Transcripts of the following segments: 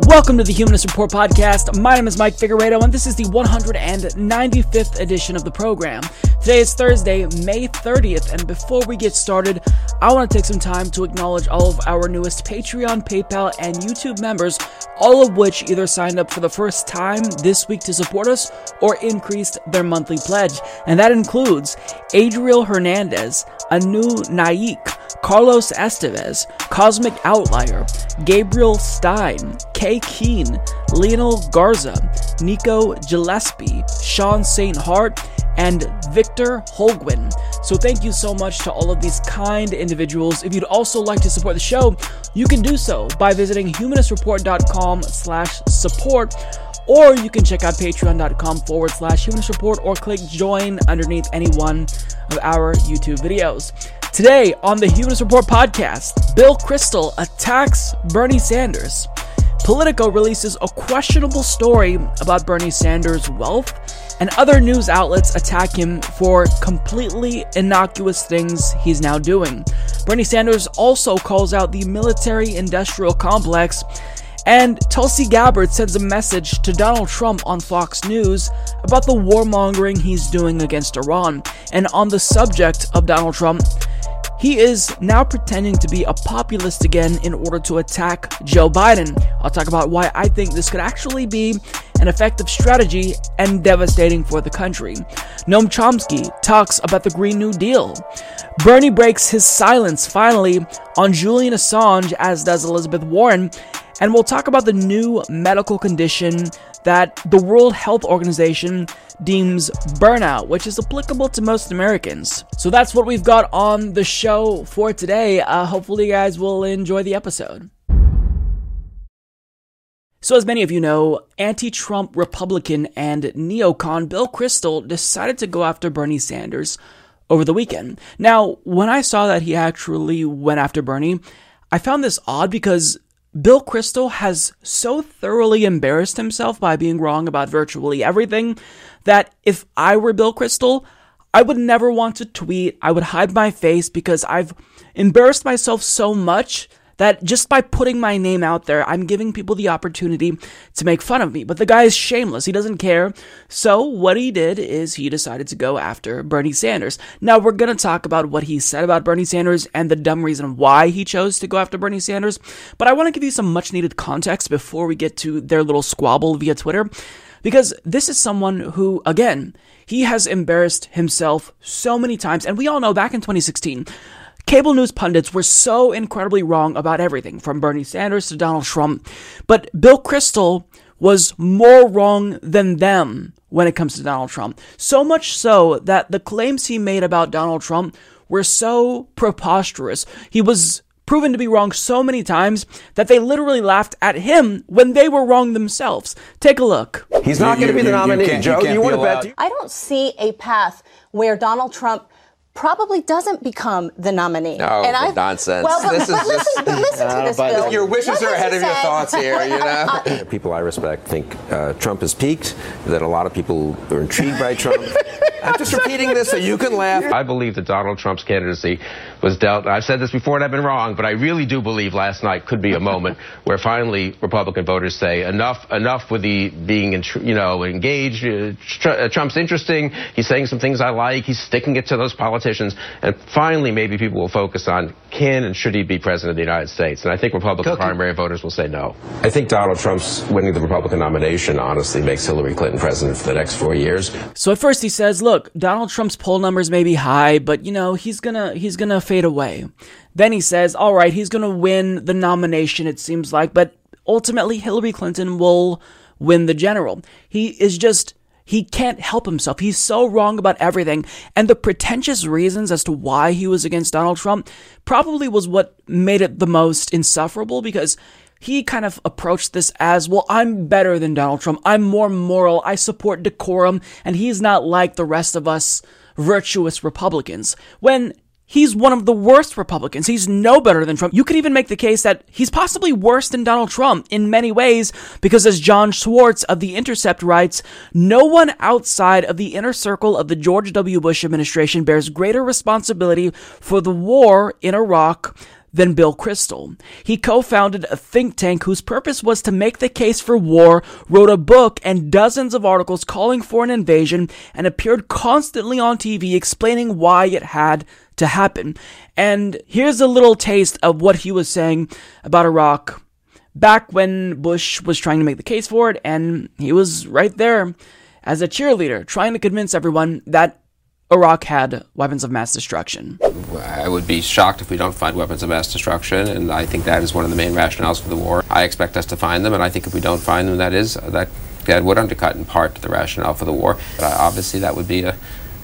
Welcome to the Humanist Report podcast. My name is Mike Figueredo, and this is the 195th edition of the program. Today is Thursday, May 30th, and before we get started, I want to take some time to acknowledge all of our newest Patreon, PayPal, and YouTube members, all of which either signed up for the first time this week to support us or increased their monthly pledge. And that includes Adriel Hernandez, Anu Naik, Carlos Estevez, Cosmic Outlier, Gabriel Stein, Kay Keen, Lionel Garza, Nico Gillespie, Sean St. Hart, and Victor Holguin. So thank you so much to all of these kind individuals. If you'd also like to support the show, you can do so by visiting humanistreport.com slash support or you can check out patreon.com forward slash humanist report or click join underneath any one of our YouTube videos. Today on the Humanist Report podcast, Bill Kristol attacks Bernie Sanders. Politico releases a questionable story about Bernie Sanders' wealth, and other news outlets attack him for completely innocuous things he's now doing. Bernie Sanders also calls out the military industrial complex, and Tulsi Gabbard sends a message to Donald Trump on Fox News about the warmongering he's doing against Iran. And on the subject of Donald Trump, he is now pretending to be a populist again in order to attack Joe Biden. I'll talk about why I think this could actually be an effective strategy and devastating for the country. Noam Chomsky talks about the Green New Deal. Bernie breaks his silence finally on Julian Assange, as does Elizabeth Warren. And we'll talk about the new medical condition that the World Health Organization deems burnout, which is applicable to most Americans. So that's what we've got on the show for today. Uh, hopefully, you guys will enjoy the episode. So, as many of you know, anti Trump Republican and neocon Bill Kristol decided to go after Bernie Sanders over the weekend. Now, when I saw that he actually went after Bernie, I found this odd because Bill Kristol has so thoroughly embarrassed himself by being wrong about virtually everything that if I were Bill Kristol, I would never want to tweet. I would hide my face because I've embarrassed myself so much that just by putting my name out there, I'm giving people the opportunity to make fun of me. But the guy is shameless. He doesn't care. So what he did is he decided to go after Bernie Sanders. Now we're going to talk about what he said about Bernie Sanders and the dumb reason why he chose to go after Bernie Sanders. But I want to give you some much needed context before we get to their little squabble via Twitter. Because this is someone who, again, he has embarrassed himself so many times. And we all know back in 2016, cable news pundits were so incredibly wrong about everything from Bernie Sanders to Donald Trump. But Bill Kristol was more wrong than them when it comes to Donald Trump. So much so that the claims he made about Donald Trump were so preposterous. He was proven to be wrong so many times that they literally laughed at him when they were wrong themselves. Take a look. He's not going to be the nominee. You Joe, you, you want to bet? I don't see a path where Donald Trump probably doesn't become the nominee. No, and I, nonsense. Well, but, this but, is listen, just, but listen to this, Bill. Your wishes what are ahead of say? your thoughts here, you know? people I respect think uh, Trump has peaked, that a lot of people are intrigued by Trump. I'm just repeating this so you can laugh. I believe that Donald Trump's candidacy was dealt. I've said this before and I've been wrong, but I really do believe last night could be a moment where finally Republican voters say enough, enough with the being, you know, engaged. Uh, Trump's interesting. He's saying some things I like. He's sticking it to those politicians, and finally maybe people will focus on can and should he be president of the United States. And I think Republican Cookie. primary voters will say no. I think Donald Trump's winning the Republican nomination honestly makes Hillary Clinton president for the next four years. So at first he says, "Look, Donald Trump's poll numbers may be high, but you know he's gonna he's gonna fade away." Then he says, "All right, he's gonna win the nomination. It seems like, but ultimately Hillary Clinton will win the general." He is just he can't help himself. He's so wrong about everything. And the pretentious reasons as to why he was against Donald Trump probably was what made it the most insufferable because he kind of approached this as, well, I'm better than Donald Trump. I'm more moral. I support decorum. And he's not like the rest of us virtuous Republicans. When He's one of the worst Republicans. He's no better than Trump. You could even make the case that he's possibly worse than Donald Trump in many ways because as Jon Schwarz of The Intercept writes, no one outside of the inner circle of the George W. Bush administration bears greater responsibility for the war in Iraq than Bill Kristol. He co-founded a think tank whose purpose was to make the case for war, wrote a book and dozens of articles calling for an invasion, and appeared constantly on TV explaining why it had to happen. And here's a little taste of what he was saying about Iraq back when Bush was trying to make the case for it, and he was right there as a cheerleader trying to convince everyone that Iraq had weapons of mass destruction. I would be shocked if we don't find weapons of mass destruction, and I think that is one of the main rationales for the war. I expect us to find them, and I think if we don't find them, that is that that would undercut in part the rationale for the war. But uh, obviously, that would be a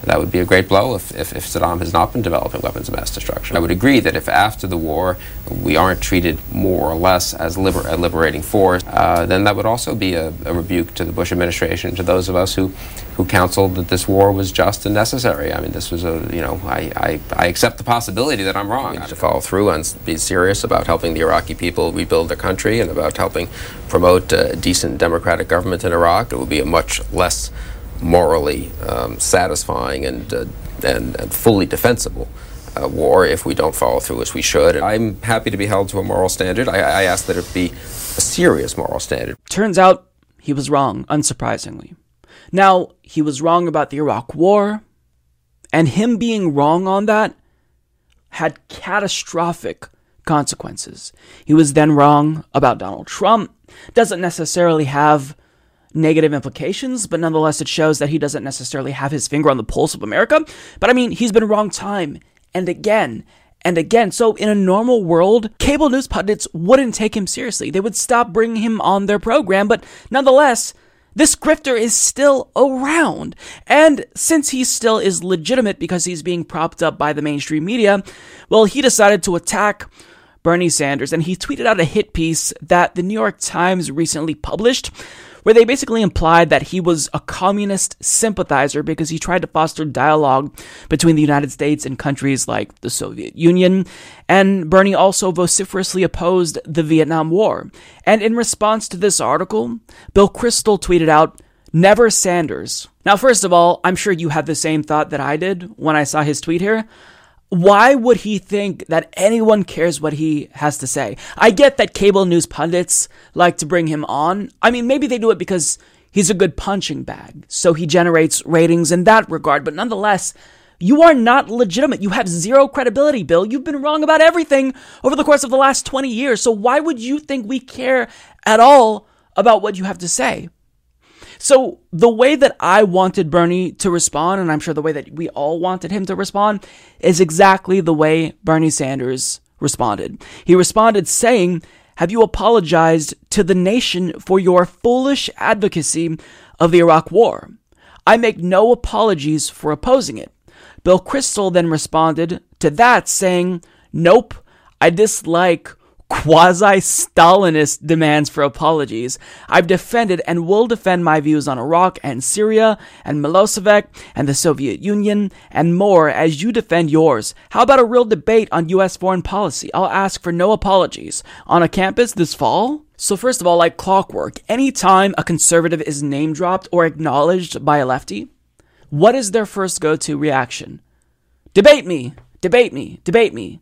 that would be a great blow if, if, if, Saddam has not been developing weapons of mass destruction. I would agree that if after the war we aren't treated more or less as liber- a liberating force, uh, then that would also be a, a, rebuke to the Bush administration, to those of us who, who counseled that this war was just and necessary. I mean, this was a, you know, I, I, I accept the possibility that I'm wrong. To follow through and be serious about helping the Iraqi people rebuild their country and about helping promote a decent democratic government in Iraq. It would be a much less morally um, satisfying and, uh, and, and fully defensible uh, war if we don't follow through as we should. I'm happy to be held to a moral standard. I, I ask that it be a serious moral standard. Turns out he was wrong, unsurprisingly. Now, he was wrong about the Iraq War, and him being wrong on that had catastrophic consequences. He was then wrong about Donald Trump, doesn't necessarily have negative implications, but nonetheless, it shows that he doesn't necessarily have his finger on the pulse of America. But I mean, he's been wrong time and again and again. So, in a normal world, cable news pundits wouldn't take him seriously. They would stop bringing him on their program, but nonetheless, this grifter is still around. And since he still is legitimate because he's being propped up by the mainstream media, well, he decided to attack Bernie Sanders and he tweeted out a hit piece that the New York Times recently published where they basically implied that he was a communist sympathizer because he tried to foster dialogue between the United States and countries like the Soviet Union. And Bernie also vociferously opposed the Vietnam War. And in response to this article, Bill Kristol tweeted out, Never Sanders. Now, first of all, I'm sure you had the same thought that I did when I saw his tweet here why would he think that anyone cares what he has to say? I get that cable news pundits like to bring him on. I mean, maybe they do it because he's a good punching bag, so he generates ratings in that regard, but nonetheless, you are not legitimate. You have zero credibility, Bill. You've been wrong about everything over the course of the last 20 years, so why would you think we care at all about what you have to say? So the way that I wanted Bernie to respond, and I'm sure the way that we all wanted him to respond, is exactly the way Bernie Sanders responded. He responded saying, have you apologized to the nation for your foolish advocacy of the Iraq War? I make no apologies for opposing it. Bill Kristol then responded to that saying, Nope, I dislike quasi Stalinist demands for apologies. I've defended and will defend my views on Iraq and Syria and Milosevic and the Soviet Union and more as you defend yours. How about a real debate on U.S. foreign policy? I'll ask for no apologies. On a campus this fall? So, first of all, like clockwork, anytime a conservative is name dropped or acknowledged by a lefty, what is their first go to reaction? Debate me, debate me, debate me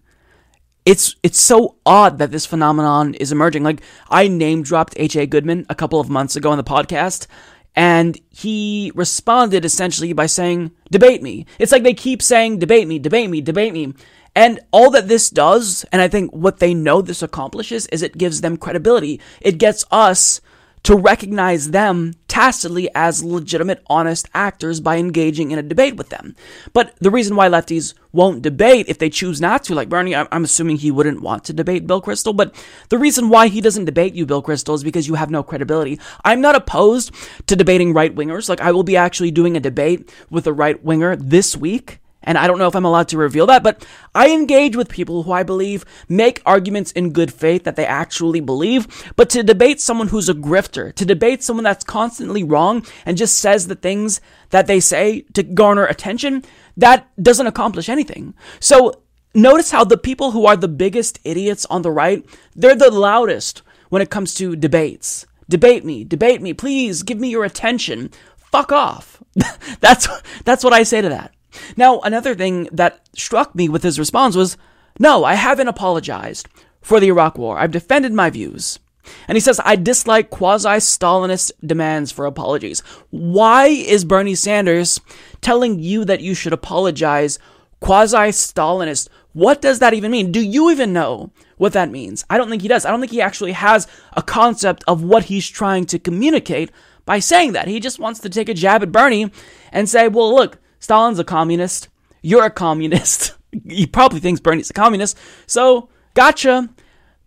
it's it's so odd that this phenomenon is emerging. Like I name dropped H.A. Goodman a couple of months ago on the podcast, and he responded essentially by saying, "Debate me." It's like they keep saying, "Debate me, debate me, debate me." And all that this does, and I think what they know this accomplishes, is it gives them credibility. It gets us to recognize them tacitly as legitimate, honest actors by engaging in a debate with them. But the reason why lefties won't debate if they choose not to, like Bernie, I'm assuming he wouldn't want to debate Bill Kristol, but the reason why he doesn't debate you, Bill Kristol, is because you have no credibility. I'm not opposed to debating right wingers. Like, I will be actually doing a debate with a right winger this week and I don't know if I'm allowed to reveal that, but I engage with people who I believe make arguments in good faith that they actually believe. But to debate someone who's a grifter, to debate someone that's constantly wrong and just says the things that they say to garner attention, that doesn't accomplish anything. So notice how the people who are the biggest idiots on the right, they're the loudest when it comes to debates. Debate me, debate me, please give me your attention. Fuck off. that's that's what I say to that. Now, another thing that struck me with his response was, "No, I haven't apologized for the Iraq war. I've defended my views." And he says, I dislike quasi Stalinist demands for apologies. Why is Bernie Sanders telling you that you should apologize quasi Stalinist? What does that even mean? Do you even know what that means? I don't think he does. I don't think he actually has a concept of what he's trying to communicate by saying that. He just wants to take a jab at Bernie and say, well, look, Stalin's a communist. You're a communist. he probably thinks Bernie's a communist. So, gotcha.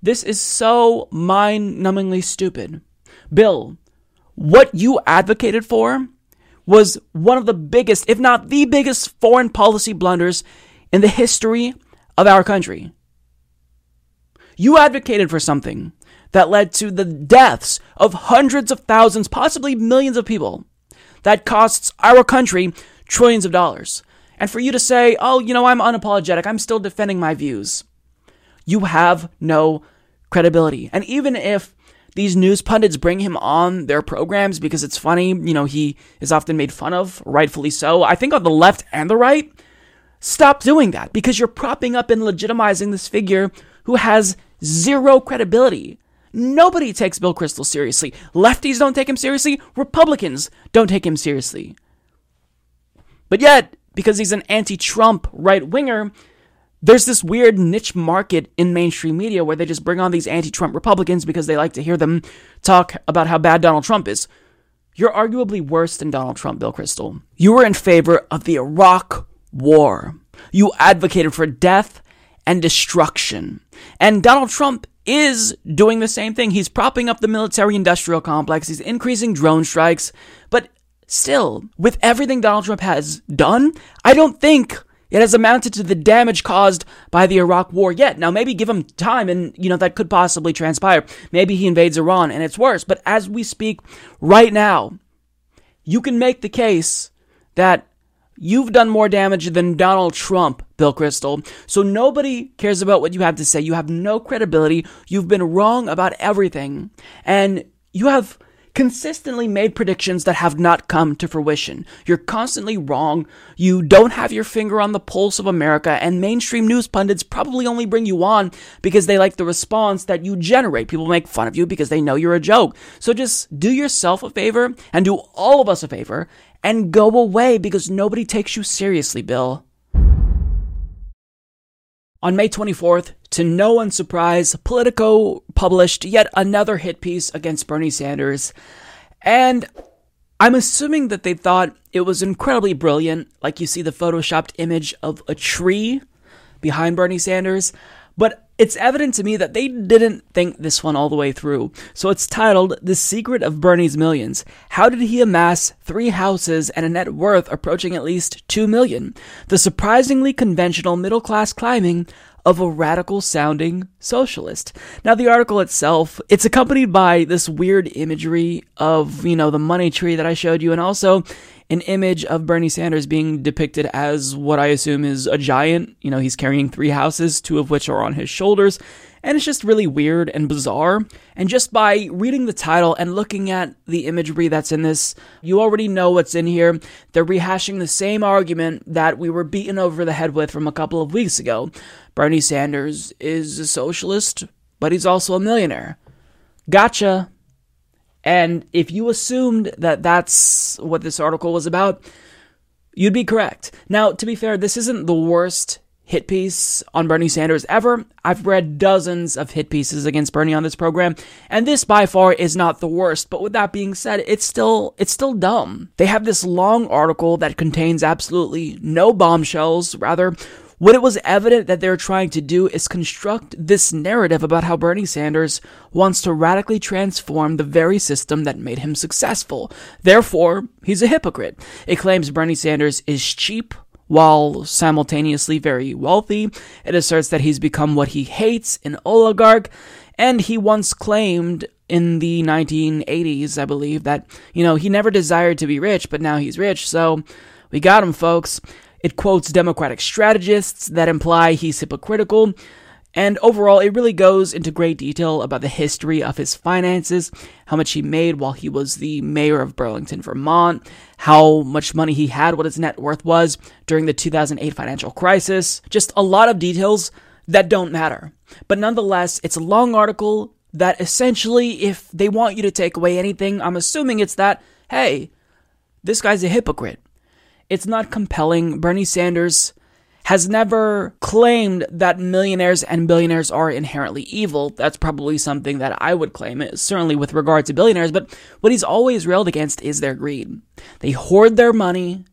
This is so mind numbingly stupid. Bill, what you advocated for was one of the biggest, if not the biggest, foreign policy blunders in the history of our country. You advocated for something that led to the deaths of hundreds of thousands, possibly millions of people, that costs our country trillions of dollars. And for you to say, oh, you know, I'm unapologetic, I'm still defending my views, you have no credibility. And even if these news pundits bring him on their programs because it's funny, you know, he is often made fun of, rightfully so, I think on the left and the right, stop doing that because you're propping up and legitimizing this figure who has zero credibility. Nobody takes Bill Kristol seriously. Lefties don't take him seriously. Republicans don't take him seriously. But yet, because he's an anti Trump right winger, there's this weird niche market in mainstream media where they just bring on these anti Trump Republicans because they like to hear them talk about how bad Donald Trump is. You're arguably worse than Donald Trump, Bill Kristol. You were in favor of the Iraq War. You advocated for death and destruction. And Donald Trump is doing the same thing. He's propping up the military industrial complex, he's increasing drone strikes. But still, with everything Donald Trump has done, I don't think it has amounted to the damage caused by the Iraq war yet. Now, maybe give him time and, you know, that could possibly transpire. Maybe he invades Iran and it's worse. But as we speak right now, you can make the case that You've done more damage than Donald Trump, Bill Kristol. So nobody cares about what you have to say. You have no credibility. You've been wrong about everything. And you have consistently made predictions that have not come to fruition. You're constantly wrong. You don't have your finger on the pulse of America, and mainstream news pundits probably only bring you on because they like the response that you generate. People make fun of you because they know you're a joke. So just do yourself a favor and do all of us a favor and go away because nobody takes you seriously, Bill. On May 24th, to no one's surprise, Politico published yet another hit piece against Bernie Sanders. And I'm assuming that they thought it was incredibly brilliant, like you see the photoshopped image of a tree behind Bernie Sanders. But it's evident to me that they didn't think this one all the way through. So it's titled The Secret of Bernie's Millions. How did he amass three houses and a net worth approaching at least 2 million? The surprisingly conventional middle class climbing of a radical sounding socialist. Now the article itself, it's accompanied by this weird imagery of, you know, the money tree that I showed you and also an image of Bernie Sanders being depicted as what I assume is a giant. You know, he's carrying three houses, two of which are on his shoulders. And it's just really weird and bizarre. And just by reading the title and looking at the imagery that's in this, you already know what's in here. They're rehashing the same argument that we were beaten over the head with from a couple of weeks ago. Bernie Sanders is a socialist, but he's also a millionaire. Gotcha. And if you assumed that that's what this article was about, you'd be correct. Now, to be fair, this isn't the worst hit piece on Bernie Sanders ever. I've read dozens of hit pieces against Bernie on this program, and this by far is not the worst. But with that being said, it's still it's still dumb. They have this long article that contains absolutely no bombshells, rather what it was evident that they're trying to do is construct this narrative about how Bernie Sanders wants to radically transform the very system that made him successful. Therefore, he's a hypocrite. It claims Bernie Sanders is cheap, while simultaneously very wealthy. It asserts that he's become what he hates, an oligarch, and he once claimed in the 1980s, I believe, that, you know, he never desired to be rich, but now he's rich, so we got him, folks. It quotes Democratic strategists that imply he's hypocritical. And overall, it really goes into great detail about the history of his finances, how much he made while he was the mayor of Burlington, Vermont, how much money he had, what his net worth was during the 2008 financial crisis. Just a lot of details that don't matter. But nonetheless, it's a long article that essentially, if they want you to take away anything, I'm assuming it's that, hey, this guy's a hypocrite. It's not compelling. Bernie Sanders has never claimed that millionaires and billionaires are inherently evil. That's probably something that I would claim, certainly with regard to billionaires, but what he's always railed against is their greed. They hoard their money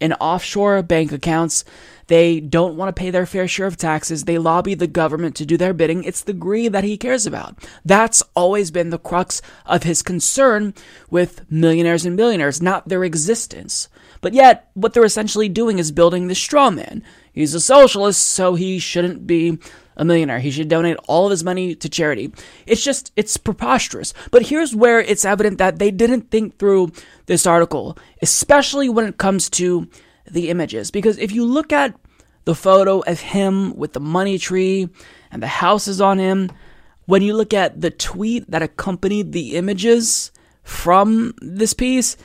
in offshore bank accounts. They don't want to pay their fair share of taxes. They lobby the government to do their bidding. It's the greed that he cares about. That's always been the crux of his concern with millionaires and billionaires, not their existence. But yet, what they're essentially doing is building the straw man. He's a socialist, so he shouldn't be a millionaire. He should donate all of his money to charity. It's just, it's preposterous. But here's where it's evident that they didn't think through this article, especially when it comes to the images. Because if you look at the photo of him with the money tree and the houses on him, when you look at the tweet that accompanied the images from this piece,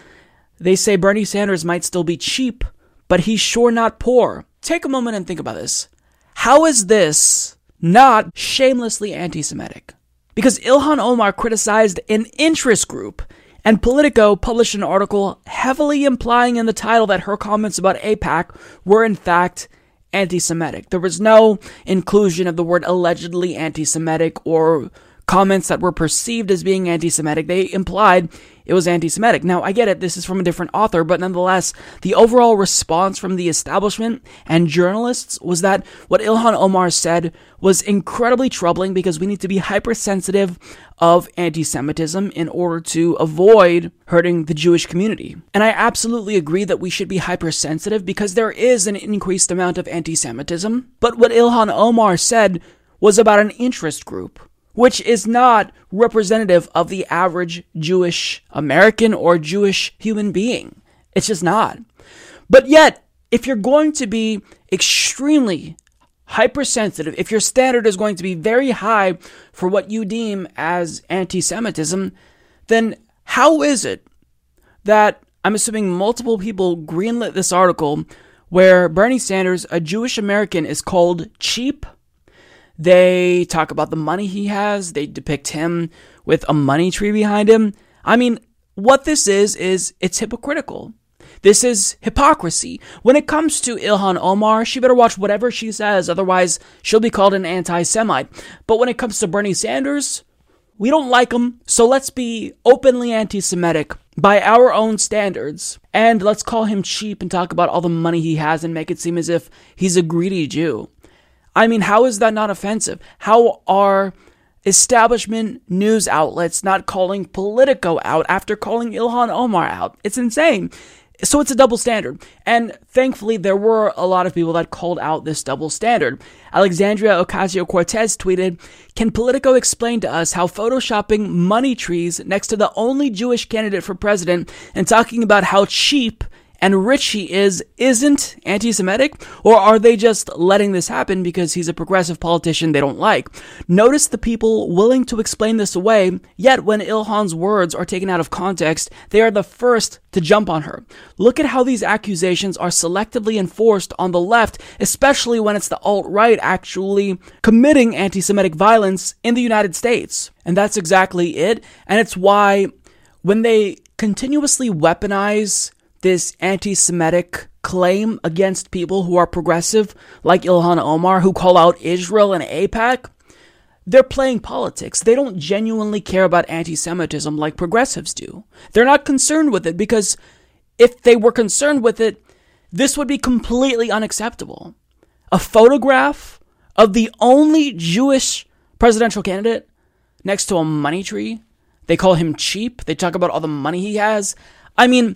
they say Bernie Sanders might still be cheap, but he's sure not poor. Take a moment and think about this. How is this not shamelessly anti Semitic? Because Ilhan Omar criticized an interest group, and Politico published an article heavily implying in the title that her comments about AIPAC were in fact anti Semitic. There was no inclusion of the word allegedly anti Semitic or comments that were perceived as being anti Semitic. They implied it was anti Semitic. Now, I get it, this is from a different author, but nonetheless, the overall response from the establishment and journalists was that what Ilhan Omar said was incredibly troubling because we need to be hypersensitive of anti Semitism in order to avoid hurting the Jewish community. And I absolutely agree that we should be hypersensitive because there is an increased amount of anti Semitism. But what Ilhan Omar said was about an interest group which is not representative of the average Jewish American or Jewish human being. It's just not. But yet, if you're going to be extremely hypersensitive, if your standard is going to be very high for what you deem as anti Semitism, then how is it that I'm assuming multiple people greenlit this article where Bernie Sanders, a Jewish American, is called cheap, they talk about the money he has. They depict him with a money tree behind him. I mean, what this is, is it's hypocritical. This is hypocrisy. When it comes to Ilhan Omar, she better watch whatever she says, otherwise, she'll be called an anti Semite. But when it comes to Bernie Sanders, we don't like him, so let's be openly anti Semitic by our own standards. And let's call him cheap and talk about all the money he has and make it seem as if he's a greedy Jew. I mean, how is that not offensive? How are establishment news outlets not calling Politico out after calling Ilhan Omar out? It's insane. So it's a double standard. And thankfully, there were a lot of people that called out this double standard. Alexandria Ocasio Cortez tweeted Can Politico explain to us how photoshopping money trees next to the only Jewish candidate for president and talking about how cheap and rich he is isn't anti Semitic? Or are they just letting this happen because he's a progressive politician they don't like? Notice the people willing to explain this away, yet when Ilhan's words are taken out of context, they are the first to jump on her. Look at how these accusations are selectively enforced on the left, especially when it's the alt right actually committing anti Semitic violence in the United States. And that's exactly it. And it's why when they continuously weaponize this anti Semitic claim against people who are progressive, like Ilhan Omar, who call out Israel and AIPAC, they're playing politics. They don't genuinely care about anti Semitism like progressives do. They're not concerned with it because if they were concerned with it, this would be completely unacceptable. A photograph of the only Jewish presidential candidate next to a money tree. They call him cheap. They talk about all the money he has. I mean,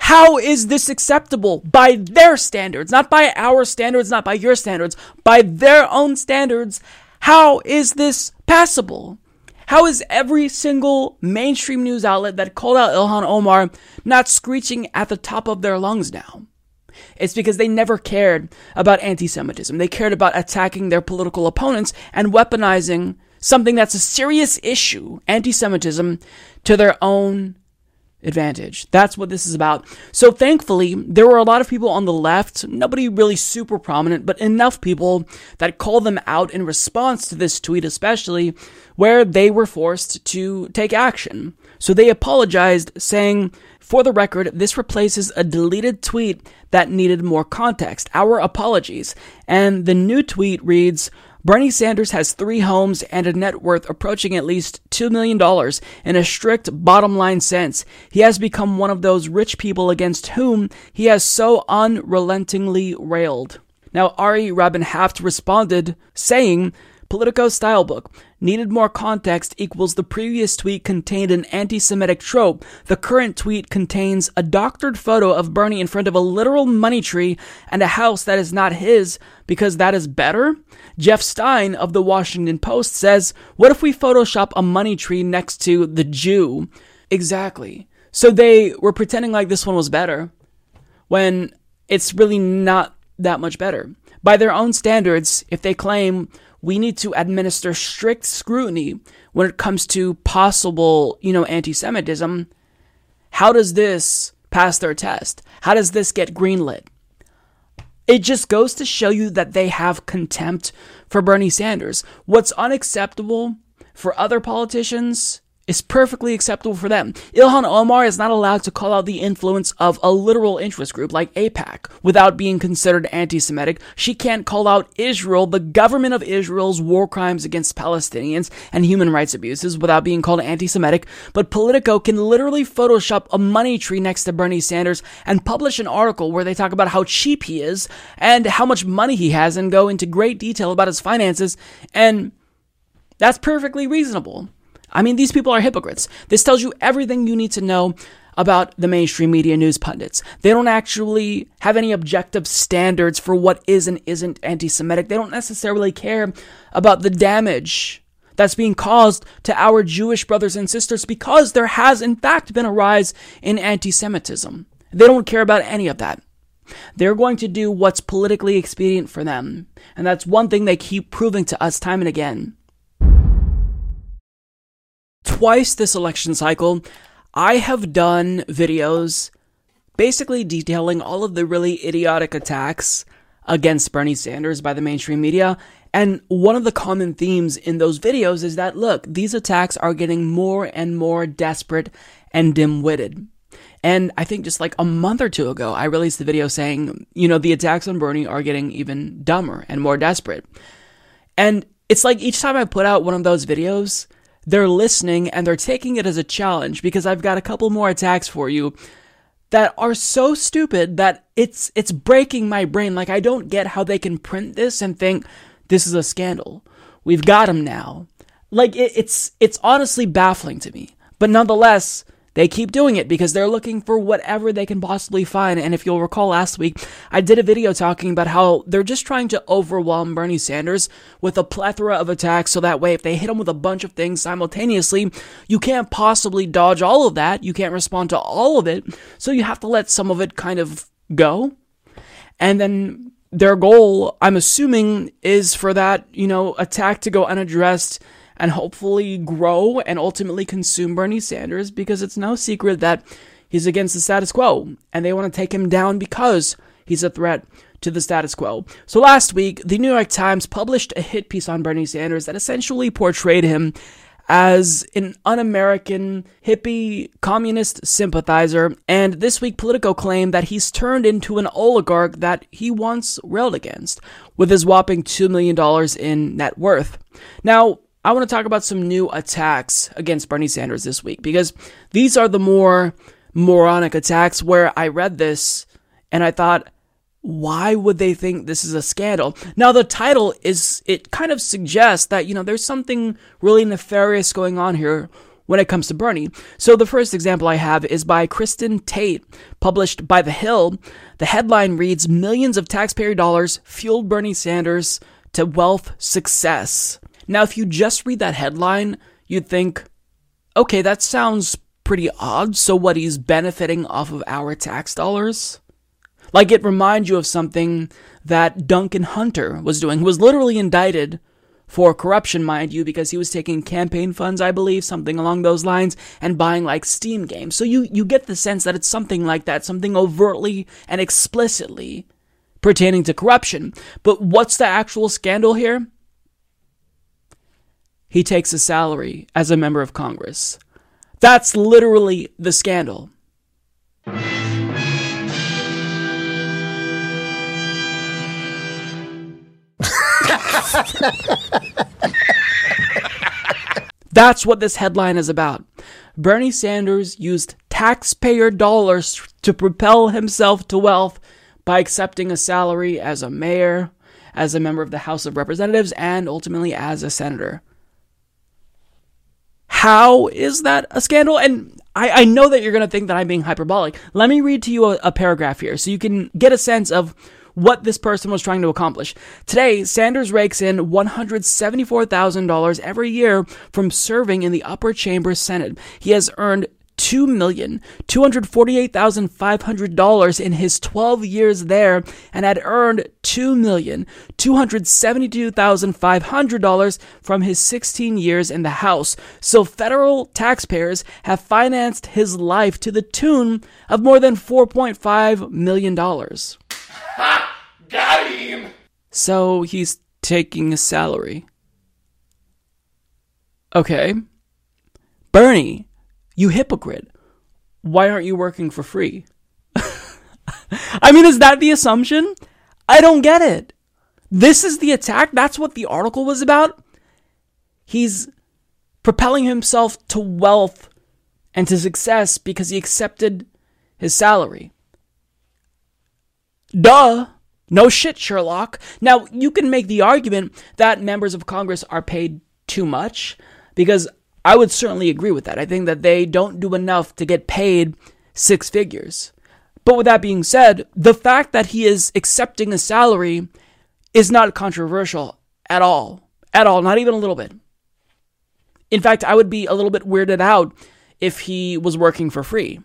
How is this acceptable by their standards? Not by our standards, not by your standards, by their own standards. How is this passable? How is every single mainstream news outlet that called out Ilhan Omar not screeching at the top of their lungs now? It's because they never cared about anti Semitism. They cared about attacking their political opponents and weaponizing something that's a serious issue, anti Semitism, to their own advantage. That's what this is about. So thankfully, there were a lot of people on the left, nobody really super prominent, but enough people that called them out in response to this tweet, especially where they were forced to take action. So they apologized, saying, for the record, this replaces a deleted tweet that needed more context. Our apologies. And the new tweet reads, Bernie Sanders has three homes and a net worth approaching at least $2 million in a strict bottom line sense. He has become one of those rich people against whom he has so unrelentingly railed. Now, Ari Rabin Havt responded, saying, Politico style book. Needed more context equals the previous tweet contained an anti Semitic trope. The current tweet contains a doctored photo of Bernie in front of a literal money tree and a house that is not his because that is better? Jeff Stein of the Washington Post says, What if we Photoshop a money tree next to the Jew? Exactly. So they were pretending like this one was better when it's really not that much better. By their own standards, if they claim we need to administer strict scrutiny when it comes to possible, you know, anti-Semitism. How does this pass their test? How does this get greenlit? It just goes to show you that they have contempt for Bernie Sanders. What's unacceptable for other politicians is perfectly acceptable for them. Ilhan Omar is not allowed to call out the influence of a literal interest group like AIPAC without being considered anti-Semitic. She can't call out Israel, the government of Israel's war crimes against Palestinians and human rights abuses without being called anti-Semitic. But Politico can literally Photoshop a money tree next to Bernie Sanders and publish an article where they talk about how cheap he is and how much money he has and go into great detail about his finances. And that's perfectly reasonable. I mean, these people are hypocrites. This tells you everything you need to know about the mainstream media news pundits. They don't actually have any objective standards for what is and isn't anti Semitic. They don't necessarily care about the damage that's being caused to our Jewish brothers and sisters because there has, in fact, been a rise in anti Semitism. They don't care about any of that. They're going to do what's politically expedient for them. And that's one thing they keep proving to us time and again twice this election cycle, I have done videos basically detailing all of the really idiotic attacks against Bernie Sanders by the mainstream media. And one of the common themes in those videos is that, look, these attacks are getting more and more desperate and dim witted. And I think just like a month or two ago, I released the video saying, you know, the attacks on Bernie are getting even dumber and more desperate. And it's like each time I put out one of those videos, they're listening and they're taking it as a challenge because I've got a couple more attacks for you that are so stupid that it's it's breaking my brain. Like I don't get how they can print this and think this is a scandal. We've got him now. Like it, it's it's honestly baffling to me. But nonetheless, they keep doing it because they're looking for whatever they can possibly find. And if you'll recall last week, I did a video talking about how they're just trying to overwhelm Bernie Sanders with a plethora of attacks so that way if they hit him with a bunch of things simultaneously, you can't possibly dodge all of that. You can't respond to all of it. So you have to let some of it kind of go. And then their goal, I'm assuming, is for that, you know, attack to go unaddressed and hopefully grow and ultimately consume Bernie Sanders because it's no secret that he's against the status quo and they want to take him down because he's a threat to the status quo. So last week, the New York Times published a hit piece on Bernie Sanders that essentially portrayed him as an un American, hippie, communist sympathizer, and this week Politico claimed that he's turned into an oligarch that he once railed against, with his whopping $2 million in net worth. Now, I want to talk about some new attacks against Bernie Sanders this week because these are the more moronic attacks where I read this and I thought, why would they think this is a scandal? Now, the title is, it kind of suggests that, you know, there's something really nefarious going on here when it comes to Bernie. So the first example I have is by Kristin Tate, published by The Hill. The headline reads Millions of taxpayer dollars fueled Bernie Sanders to wealth success. Now, if you just read that headline, you'd think, okay, that sounds pretty odd. So what, he's benefiting off of our tax dollars? Like it reminds you of something that Duncan Hunter was doing, who was literally indicted for corruption, mind you, because he was taking campaign funds, I believe, something along those lines, and buying like Steam games. So you, you get the sense that it's something like that, something overtly and explicitly pertaining to corruption. But what's the actual scandal here? He takes a salary as a member of Congress. That's literally the scandal. That's what this headline is about. Bernie Sanders used taxpayer dollars to propel himself to wealth by accepting a salary as a mayor, as a member of the House of Representatives, and ultimately as a senator. How is that a scandal? And I, I know that you're going to think that I'm being hyperbolic. Let me read to you a, a paragraph here so you can get a sense of what this person was trying to accomplish. Today, Sanders rakes in $174,000 every year from serving in the upper chamber Senate. He has earned $2,248,500 in his 12 years there and had earned $2,272,500 from his 16 years in the House. So federal taxpayers have financed his life to the tune of more than $4.5 million. Ha! Got him! So he's taking a salary. Okay. Bernie, you hypocrite. Why aren't you working for free? I mean, is that the assumption? I don't get it. This is the attack? That's what the article was about? He's propelling himself to wealth and to success because he accepted his salary. Duh. No shit, Sherlock. Now, you can make the argument that members of Congress are paid too much because I would certainly agree with that. I think that they don't do enough to get paid six figures. But with that being said, the fact that he is accepting a salary is not controversial at all. At all, not even a little bit. In fact, I would be a little bit weirded out if he was working for free.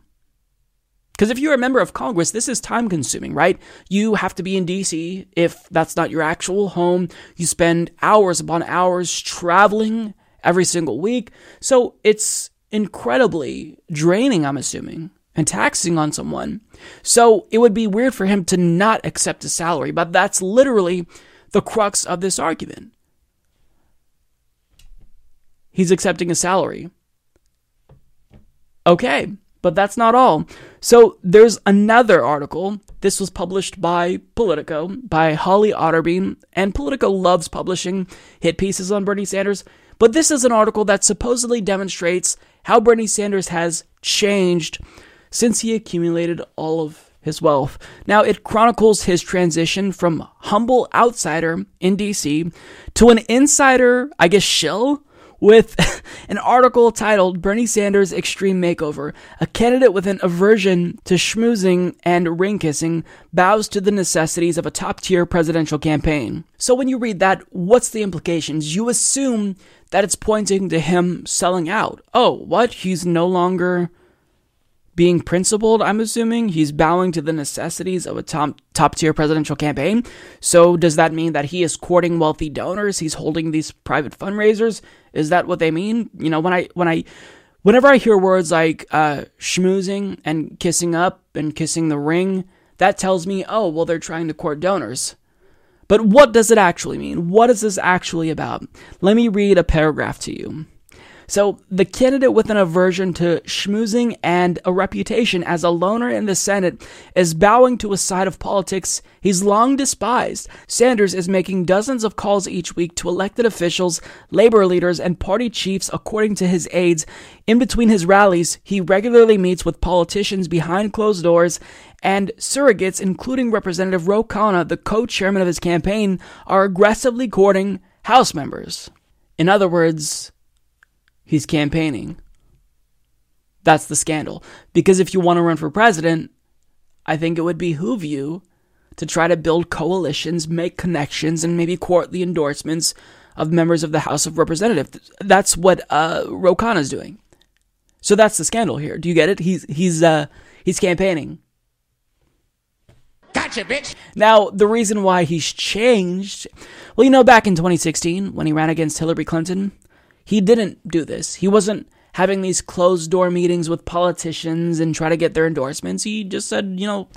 Because if you're a member of Congress, this is time consuming, right? You have to be in DC if that's not your actual home. You spend hours upon hours traveling every single week. So it's incredibly draining, I'm assuming, and taxing on someone. So it would be weird for him to not accept a salary, but that's literally the crux of this argument. He's accepting a salary. Okay. But that's not all. So there's another article. This was published by Politico, by Holly Otterbein, and Politico loves publishing hit pieces on Bernie Sanders. But this is an article that supposedly demonstrates how Bernie Sanders has changed since he accumulated all of his wealth. Now, it chronicles his transition from humble outsider in DC to an insider, I guess, shill with an article titled Bernie Sanders Extreme Makeover. A candidate with an aversion to schmoozing and ring kissing bows to the necessities of a top tier presidential campaign. So when you read that, what's the implications? You assume that it's pointing to him selling out. Oh, what? He's no longer being principled, I'm assuming. He's bowing to the necessities of a top top tier presidential campaign. So does that mean that he is courting wealthy donors? He's holding these private fundraisers? Is that what they mean? You know, when I when I whenever I hear words like uh, schmoozing and kissing up and kissing the ring, that tells me, oh, well, they're trying to court donors. But what does it actually mean? What is this actually about? Let me read a paragraph to you. So, the candidate with an aversion to schmoozing and a reputation as a loner in the Senate is bowing to a side of politics he's long despised. Sanders is making dozens of calls each week to elected officials, labor leaders, and party chiefs, according to his aides. In between his rallies, he regularly meets with politicians behind closed doors and surrogates, including Representative Ro Khanna, the co chairman of his campaign, are aggressively courting House members. In other words, He's campaigning. That's the scandal. Because if you want to run for president, I think it would behoove you to try to build coalitions, make connections, and maybe court the endorsements of members of the House of Representatives. That's what uh, is doing. So that's the scandal here. Do you get it? He's he's uh, he's campaigning. Gotcha, bitch. Now, the reason why he's changed, well, you know, back in 2016 when he ran against Hillary Clinton, he didn't do this. He wasn't having these closed door meetings with politicians and try to get their endorsements. He just said, you know,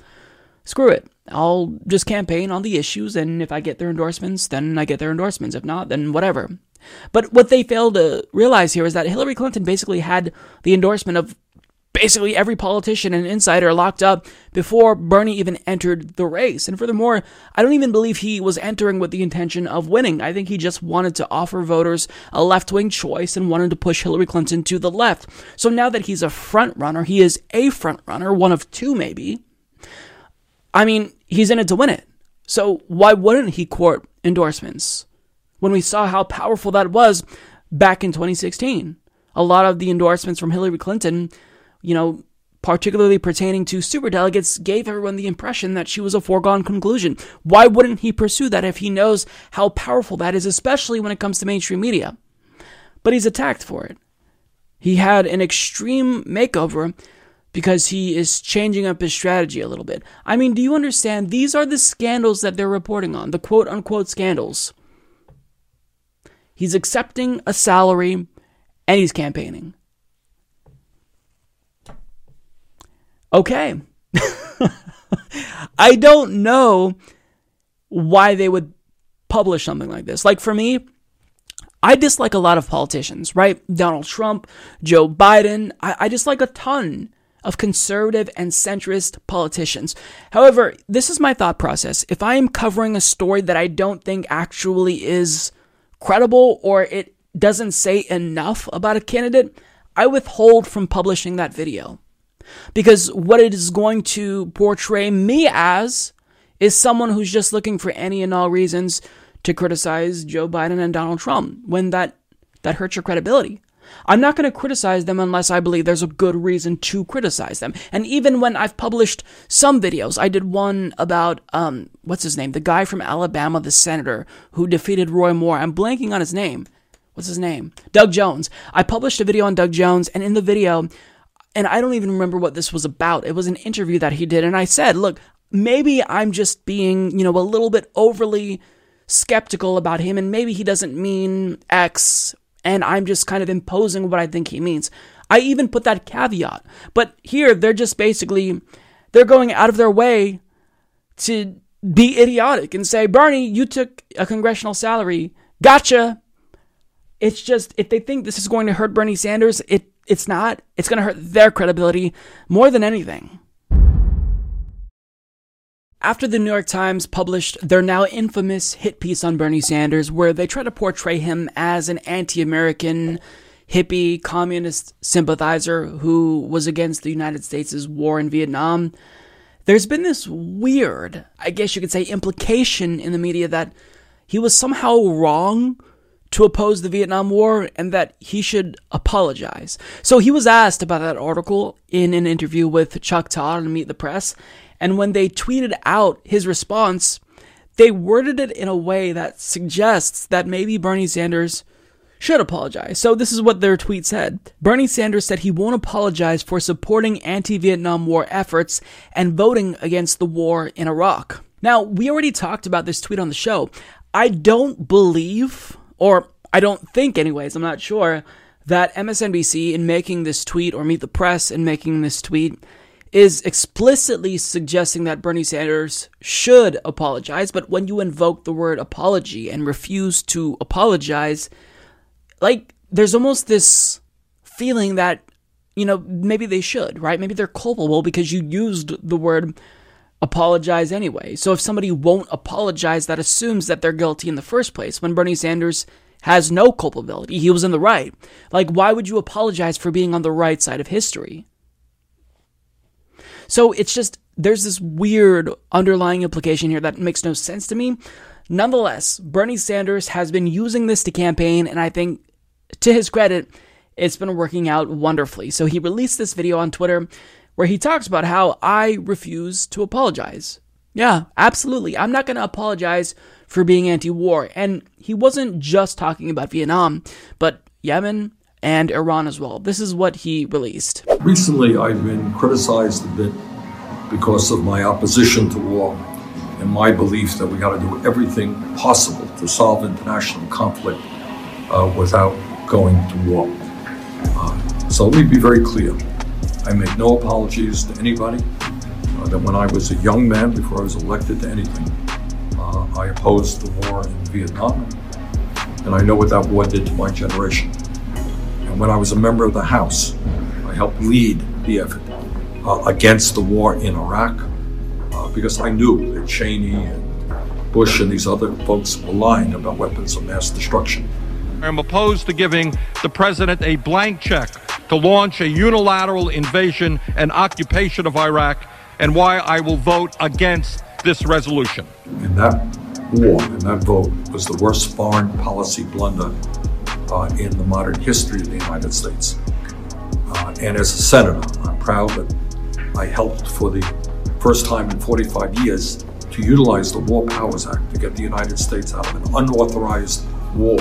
screw it. I'll just campaign on the issues, and if I get their endorsements, then I get their endorsements. If not, then whatever. But what they fail to realize here is that Hillary Clinton basically had the endorsement of basically every politician and insider locked up before Bernie even entered the race. And furthermore, I don't even believe he was entering with the intention of winning. I think he just wanted to offer voters a left wing choice and wanted to push Hillary Clinton to the left. So now that he's a front runner, he is a front runner, one of two maybe. I mean, he's in it to win it. So why wouldn't he court endorsements? When we saw how powerful that was back in 2016. A lot of the endorsements from Hillary Clinton you know, particularly pertaining to superdelegates, gave everyone the impression that she was a foregone conclusion. Why wouldn't he pursue that if he knows how powerful that is, especially when it comes to mainstream media? But he's attacked for it. He had an extreme makeover because he is changing up his strategy a little bit. I mean, do you understand? These are the scandals that they're reporting on, the quote unquote scandals. He's accepting a salary and he's campaigning. Okay. I don't know why they would publish something like this. Like for me, I dislike a lot of politicians, right? Donald Trump, Joe Biden. I, I dislike a ton of conservative and centrist politicians. However, this is my thought process. If I am covering a story that I don't think actually is credible or it doesn't say enough about a candidate, I withhold from publishing that video. Because what it is going to portray me as is someone who's just looking for any and all reasons to criticize Joe Biden and Donald Trump when that that hurts your credibility. I'm not going to criticize them unless I believe there's a good reason to criticize them. And even when I've published some videos, I did one about um what's his name? The guy from Alabama, the senator who defeated Roy Moore. I'm blanking on his name. What's his name? Doug Jones. I published a video on Doug Jones and in the video and I don't even remember what this was about. It was an interview that he did, and I said, look, maybe I'm just being, you know, a little bit overly skeptical about him, and maybe he doesn't mean X, and I'm just kind of imposing what I think he means. I even put that caveat. But here, they're just basically, they're going out of their way to be idiotic and say, Bernie, you took a congressional salary. Gotcha. It's just, if they think this is going to hurt Bernie Sanders, it it's not. It's going to hurt their credibility more than anything. After the New York Times published their now infamous hit piece on Bernie Sanders, where they try to portray him as an anti American, hippie, communist sympathizer who was against the United States' war in Vietnam, there's been this weird, I guess you could say, implication in the media that he was somehow wrong to oppose the Vietnam War and that he should apologize. So he was asked about that article in an interview with Chuck Todd on Meet the Press, and when they tweeted out his response, they worded it in a way that suggests that maybe Bernie Sanders should apologize. So this is what their tweet said. Bernie Sanders said he won't apologize for supporting anti-Vietnam War efforts and voting against the war in Iraq. Now, we already talked about this tweet on the show. I don't believe or I don't think, anyways, I'm not sure, that MSNBC, in making this tweet, or Meet the Press in making this tweet, is explicitly suggesting that Bernie Sanders should apologize. But when you invoke the word apology and refuse to apologize, like, there's almost this feeling that, you know, maybe they should, right? Maybe they're culpable because you used the word apologize anyway. So if somebody won't apologize, that assumes that they're guilty in the first place. When Bernie Sanders has no culpability, he was in the right. Like, why would you apologize for being on the right side of history? So it's just, there's this weird underlying implication here that makes no sense to me. Nonetheless, Bernie Sanders has been using this to campaign, and I think, to his credit, it's been working out wonderfully. So he released this video on Twitter where he talks about how I refuse to apologize. Yeah, absolutely. I'm not going to apologize for being anti war. And he wasn't just talking about Vietnam, but Yemen and Iran as well. This is what he released. Recently, I've been criticized a bit because of my opposition to war and my belief that we got to do everything possible to solve international conflict uh, without going to war. Uh, so let me be very clear. I make no apologies to anybody. Uh, that when I was a young man, before I was elected to anything, uh, I opposed the war in Vietnam, and I know what that war did to my generation. And when I was a member of the House, I helped lead the effort uh, against the war in Iraq uh, because I knew that Cheney and Bush and these other folks were lying about weapons of mass destruction. I'm opposed to giving the president a blank check to launch a unilateral invasion and occupation of Iraq, and why I will vote against this resolution. And that war and that vote was the worst foreign policy blunder uh, in the modern history of the United States. Uh, and as a senator, I'm proud that I helped for the first time in 45 years to utilize the War Powers Act to get the United States out of an unauthorized war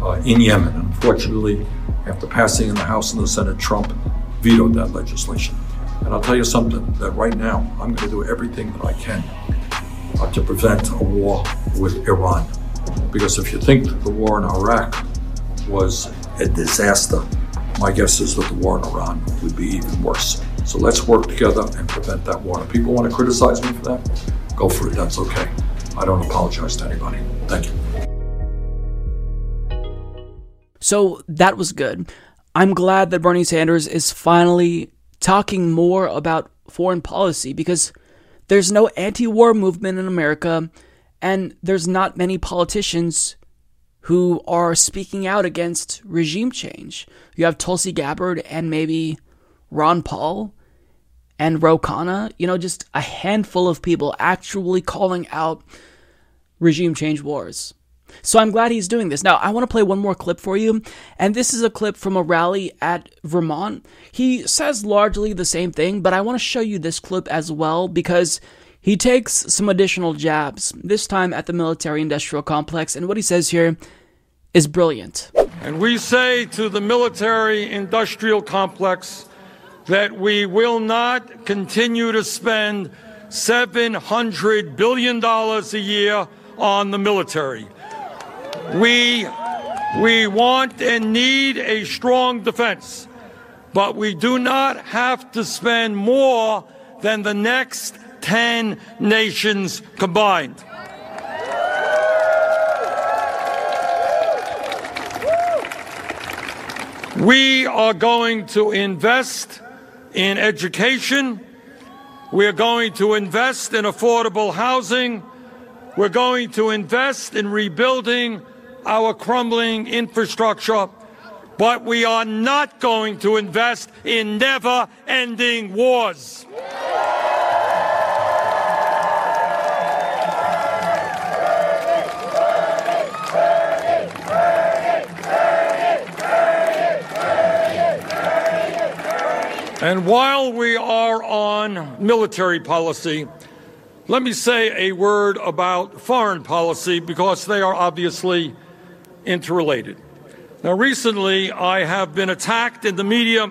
uh, in Yemen. Unfortunately, after passing in the House and the Senate, Trump vetoed that legislation. And I'll tell you something that right now, I'm going to do everything that I can uh, to prevent a war with Iran. Because if you think that the war in Iraq was a disaster, my guess is that the war in Iran would be even worse. So let's work together and prevent that war. If people want to criticize me for that, go for it. That's okay. I don't apologize to anybody. Thank you. So that was good. I'm glad that Bernie Sanders is finally talking more about foreign policy because there's no anti war movement in America and there's not many politicians who are speaking out against regime change. You have Tulsi Gabbard and maybe Ron Paul and Ro Khanna, you know, just a handful of people actually calling out regime change wars. So I'm glad he's doing this. Now, I want to play one more clip for you, and this is a clip from a rally at Vermont. He says largely the same thing, but I want to show you this clip as well because he takes some additional jabs, this time at the military industrial complex, and what he says here is brilliant. And we say to the military industrial complex that we will not continue to spend $700 billion a year on the military. We, we want and need a strong defense, but we do not have to spend more than the next 10 nations combined. We are going to invest in education. We're going to invest in affordable housing. We're going to invest in rebuilding our crumbling infrastructure. But we are not going to invest in never ending wars. And while we are on military policy, let me say a word about foreign policy because they are obviously interrelated. Now, recently, I have been attacked in the media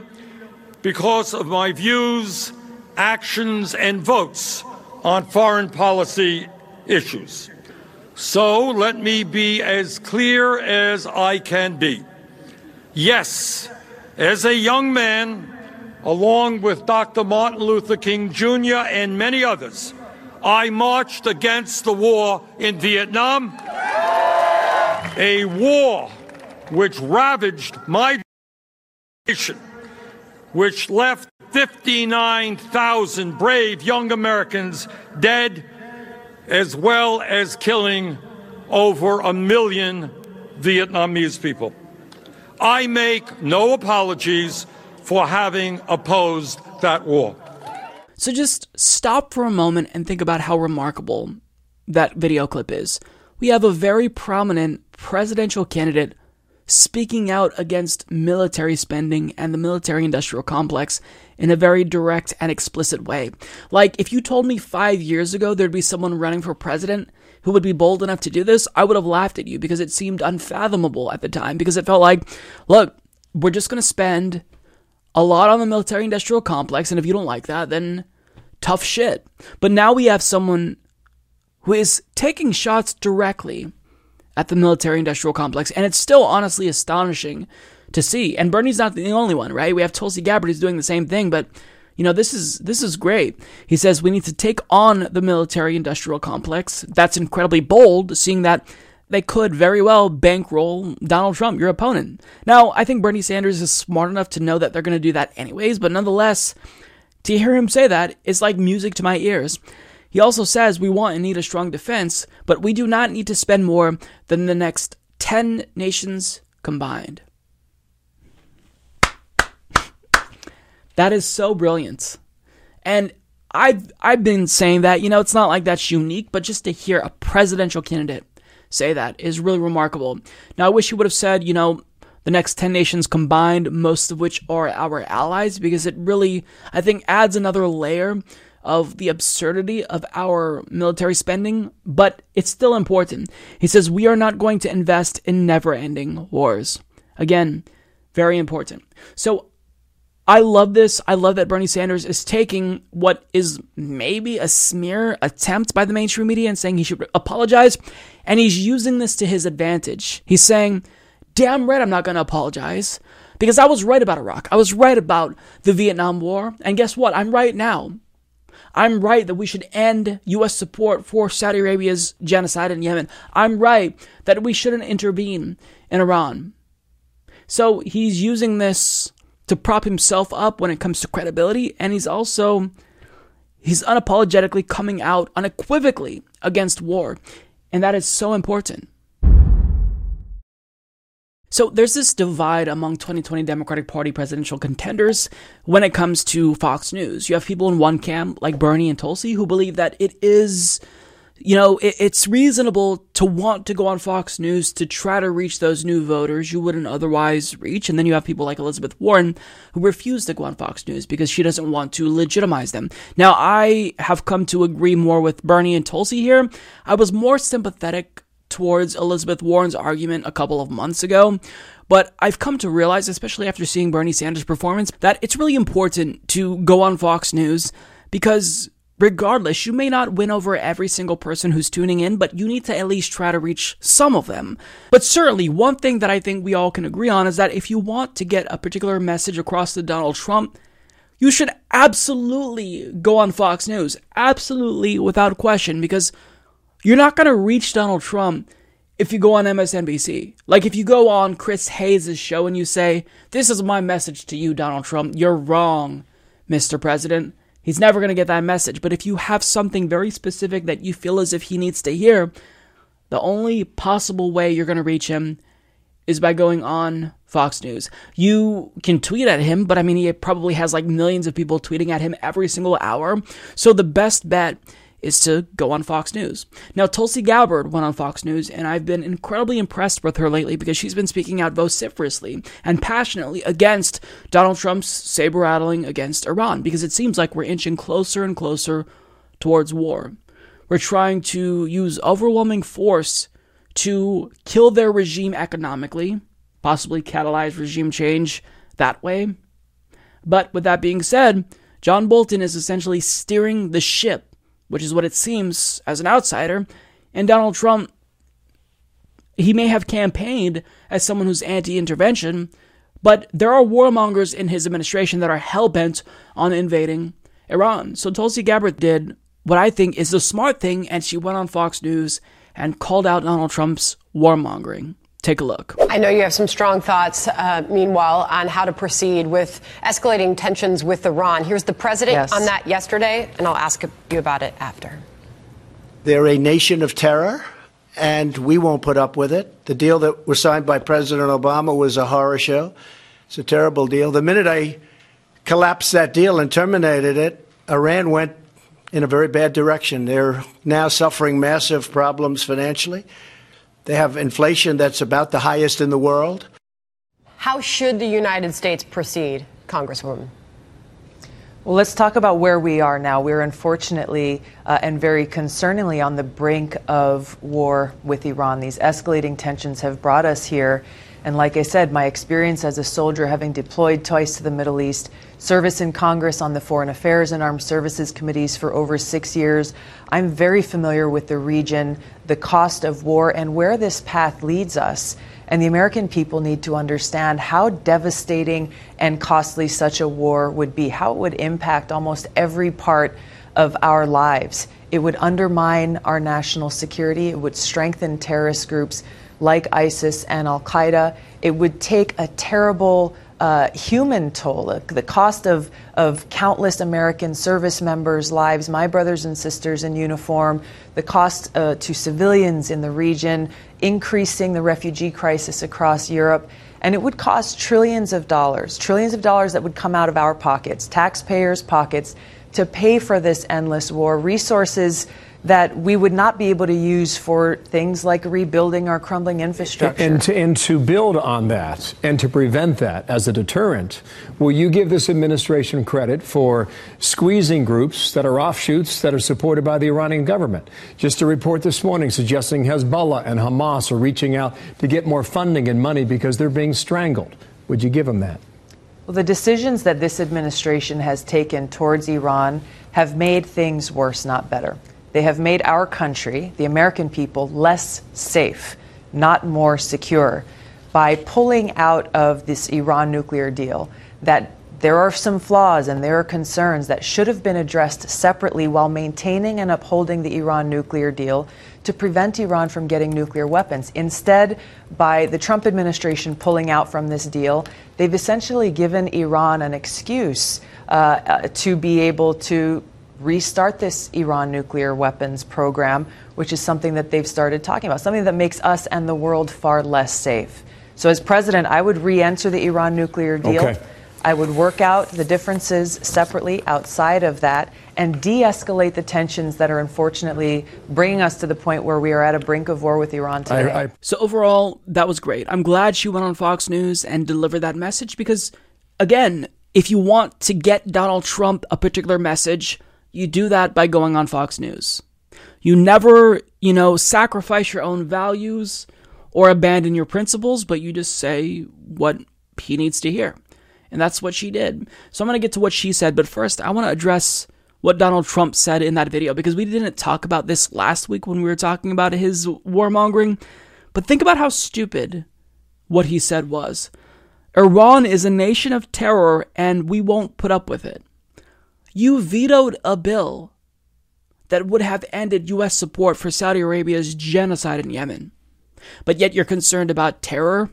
because of my views, actions, and votes on foreign policy issues. So let me be as clear as I can be. Yes, as a young man, along with Dr. Martin Luther King Jr. and many others, I marched against the war in Vietnam, a war which ravaged my nation, which left 59,000 brave young Americans dead, as well as killing over a million Vietnamese people. I make no apologies for having opposed that war. So just stop for a moment and think about how remarkable that video clip is. We have a very prominent presidential candidate speaking out against military spending and the military industrial complex in a very direct and explicit way. Like, if you told me five years ago there'd be someone running for president who would be bold enough to do this, I would have laughed at you because it seemed unfathomable at the time because it felt like, look, we're just going to spend a lot on the military industrial complex, and if you don't like that, then tough shit. But now we have someone who is taking shots directly at the military industrial complex, and it's still honestly astonishing to see. And Bernie's not the only one, right? We have Tulsi Gabbard who's doing the same thing, but you know, this is this is great. He says we need to take on the military industrial complex. That's incredibly bold, seeing that they could very well bankroll Donald Trump, your opponent. Now, I think Bernie Sanders is smart enough to know that they're going to do that anyways, but nonetheless, to hear him say that is like music to my ears. He also says we want and need a strong defense, but we do not need to spend more than the next 10 nations combined. That is so brilliant. And I've I've been saying that, you know, it's not like that's unique, but just to hear a presidential candidate say that is really remarkable. Now, I wish he would have said, you know, the next 10 nations combined, most of which are our allies, because it really, I think, adds another layer of the absurdity of our military spending, but it's still important. He says, We are not going to invest in never ending wars. Again, very important. So I love this. I love that Bernie Sanders is taking what is maybe a smear attempt by the mainstream media and saying he should apologize, and he's using this to his advantage. He's saying, damn right, I'm not going to apologize because I was right about Iraq. I was right about the Vietnam War. And guess what? I'm right now. I'm right that we should end U.S. support for Saudi Arabia's genocide in Yemen. I'm right that we shouldn't intervene in Iran. So he's using this to prop himself up when it comes to credibility, and he's also he's unapologetically coming out unequivocally against war, and that is so important. So there's this divide among 2020 Democratic Party presidential contenders when it comes to Fox News. You have people in one camp like Bernie and Tulsi who believe that it is you know, it, it's reasonable to want to go on Fox News to try to reach those new voters you wouldn't otherwise reach. And then you have people like Elizabeth Warren who refuse to go on Fox News because she doesn't want to legitimize them. Now, I have come to agree more with Bernie and Tulsi here. I was more sympathetic towards Elizabeth Warren's argument a couple of months ago. But I've come to realize, especially after seeing Bernie Sanders' performance, that it's really important to go on Fox News because Regardless, you may not win over every single person who's tuning in, but you need to at least try to reach some of them. But certainly, one thing that I think we all can agree on is that if you want to get a particular message across to Donald Trump, you should absolutely go on Fox News. Absolutely, without question, because you're not going to reach Donald Trump if you go on MSNBC. Like if you go on Chris Hayes' show and you say, This is my message to you, Donald Trump, you're wrong, Mr. President. He's never going to get that message. But if you have something very specific that you feel as if he needs to hear, the only possible way you're going to reach him is by going on Fox News. You can tweet at him, but I mean, he probably has like millions of people tweeting at him every single hour. So the best bet is to go on Fox News. Now, Tulsi Gabbard went on Fox News, and I've been incredibly impressed with her lately because she's been speaking out vociferously and passionately against Donald Trump's saber rattling against Iran because it seems like we're inching closer and closer towards war. We're trying to use overwhelming force to kill their regime economically, possibly catalyze regime change that way. But with that being said, John Bolton is essentially steering the ship which is what it seems as an outsider. And Donald Trump, he may have campaigned as someone who's anti intervention, but there are warmongers in his administration that are hell bent on invading Iran. So Tulsi Gabbard did what I think is the smart thing, and she went on Fox News and called out Donald Trump's warmongering. Take a look. I know you have some strong thoughts, uh, meanwhile, on how to proceed with escalating tensions with Iran. Here's the president yes. on that yesterday, and I'll ask you about it after. They're a nation of terror, and we won't put up with it. The deal that was signed by President Obama was a horror show. It's a terrible deal. The minute I collapsed that deal and terminated it, Iran went in a very bad direction. They're now suffering massive problems financially. They have inflation that's about the highest in the world. How should the United States proceed, Congresswoman? Well, let's talk about where we are now. We're unfortunately uh, and very concerningly on the brink of war with Iran. These escalating tensions have brought us here. And like I said, my experience as a soldier, having deployed twice to the Middle East, service in Congress on the Foreign Affairs and Armed Services Committees for over six years, I'm very familiar with the region, the cost of war, and where this path leads us. And the American people need to understand how devastating and costly such a war would be, how it would impact almost every part of our lives. It would undermine our national security, it would strengthen terrorist groups like ISIS and Al Qaeda. It would take a terrible uh, human toll, the cost of, of countless American service members' lives, my brothers and sisters in uniform, the cost uh, to civilians in the region, increasing the refugee crisis across Europe. And it would cost trillions of dollars, trillions of dollars that would come out of our pockets, taxpayers' pockets, to pay for this endless war, resources that we would not be able to use for things like rebuilding our crumbling infrastructure. And to, and to build on that and to prevent that as a deterrent, will you give this administration credit for squeezing groups that are offshoots that are supported by the Iranian government? Just a report this morning suggesting Hezbollah and Hamas are reaching out to get more funding and money because they're being strangled. Would you give them that? Well, the decisions that this administration has taken towards Iran have made things worse, not better. They have made our country, the American people, less safe, not more secure, by pulling out of this Iran nuclear deal. That there are some flaws and there are concerns that should have been addressed separately while maintaining and upholding the Iran nuclear deal to prevent Iran from getting nuclear weapons. Instead, by the Trump administration pulling out from this deal, they've essentially given Iran an excuse uh, uh, to be able to restart this Iran nuclear weapons program, which is something that they've started talking about, something that makes us and the world far less safe. So, as president, I would re enter the Iran nuclear deal. Okay. I would work out the differences separately outside of that and de escalate the tensions that are unfortunately bringing us to the point where we are at a brink of war with Iran today. I, I... So, overall, that was great. I'm glad she went on Fox News and delivered that message because, again, if you want to get Donald Trump a particular message, you do that by going on Fox News. You never, you know, sacrifice your own values or abandon your principles, but you just say what he needs to hear. And that's what she did. So I'm going to get to what she said, but first I want to address what Donald Trump said in that video because we didn't talk about this last week when we were talking about his warmongering. But think about how stupid what he said was. Iran is a nation of terror and we won't put up with it. You vetoed a bill that would have ended U.S. support for Saudi Arabia's genocide in Yemen. But yet you're concerned about terror?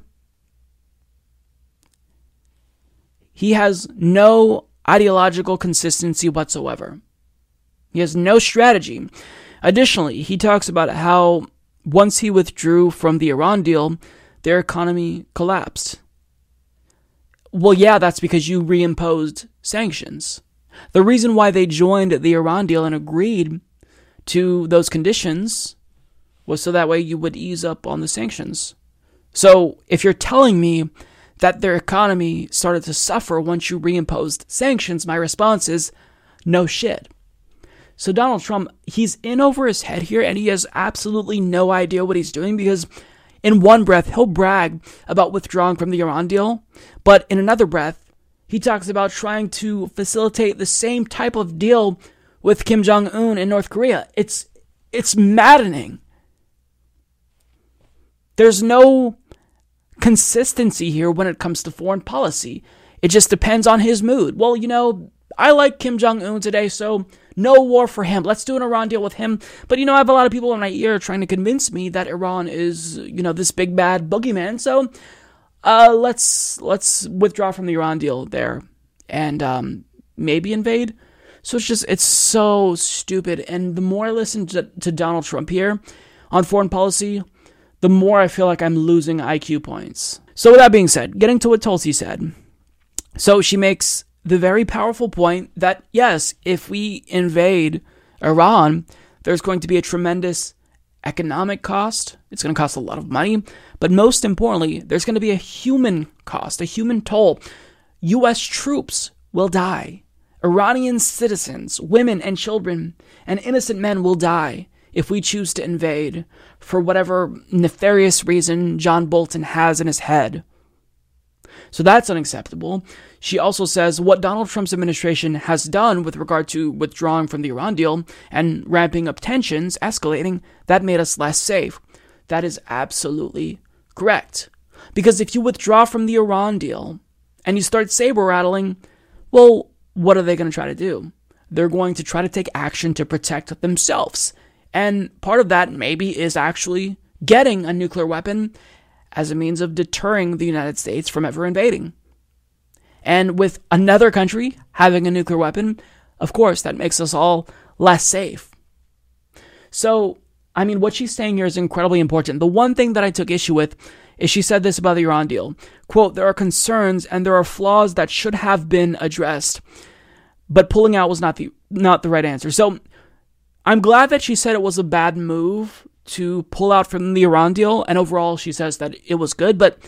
He has no ideological consistency whatsoever. He has no strategy. Additionally, he talks about how once he withdrew from the Iran deal, their economy collapsed. Well, yeah, that's because you reimposed sanctions. The reason why they joined the Iran deal and agreed to those conditions was so that way you would ease up on the sanctions. So if you're telling me that their economy started to suffer once you reimposed sanctions, my response is no shit. So Donald Trump, he's in over his head here and he has absolutely no idea what he's doing because in one breath he'll brag about withdrawing from the Iran deal, but in another breath he talks about trying to facilitate the same type of deal with Kim Jong Un in North Korea. It's it's maddening. There's no consistency here when it comes to foreign policy. It just depends on his mood. Well, you know, I like Kim Jong Un today, so no war for him. Let's do an Iran deal with him. But you know, I have a lot of people in my ear trying to convince me that Iran is, you know, this big bad boogeyman. So uh, let's let's withdraw from the Iran deal there and um, maybe invade. So it's just it's so stupid. And the more I listen to, to Donald Trump here on foreign policy, the more I feel like I'm losing IQ points. So with that being said, getting to what Tulsi said. So she makes the very powerful point that yes, if we invade Iran, there's going to be a tremendous economic cost. It's going to cost a lot of money. But most importantly, there's going to be a human cost, a human toll. U.S. troops will die. Iranian citizens, women and children, and innocent men will die if we choose to invade for whatever nefarious reason John Bolton has in his head. So that's unacceptable. She also says what Donald Trump's administration has done with regard to withdrawing from the Iran deal and ramping up tensions, escalating, that made us less safe. That is absolutely correct. Because if you withdraw from the Iran deal and you start saber rattling, well, what are they going to try to do? They're going to try to take action to protect themselves. And part of that maybe is actually getting a nuclear weapon as a means of deterring the United States from ever invading. And with another country having a nuclear weapon, of course, that makes us all less safe. So, I mean, what she's saying here is incredibly important. The one thing that I took issue with is she said this about the Iran deal. Quote, there are concerns and there are flaws that should have been addressed, but pulling out was not the not the right answer. So I'm glad that she said it was a bad move to pull out from the Iran deal, and overall she says that it was good, but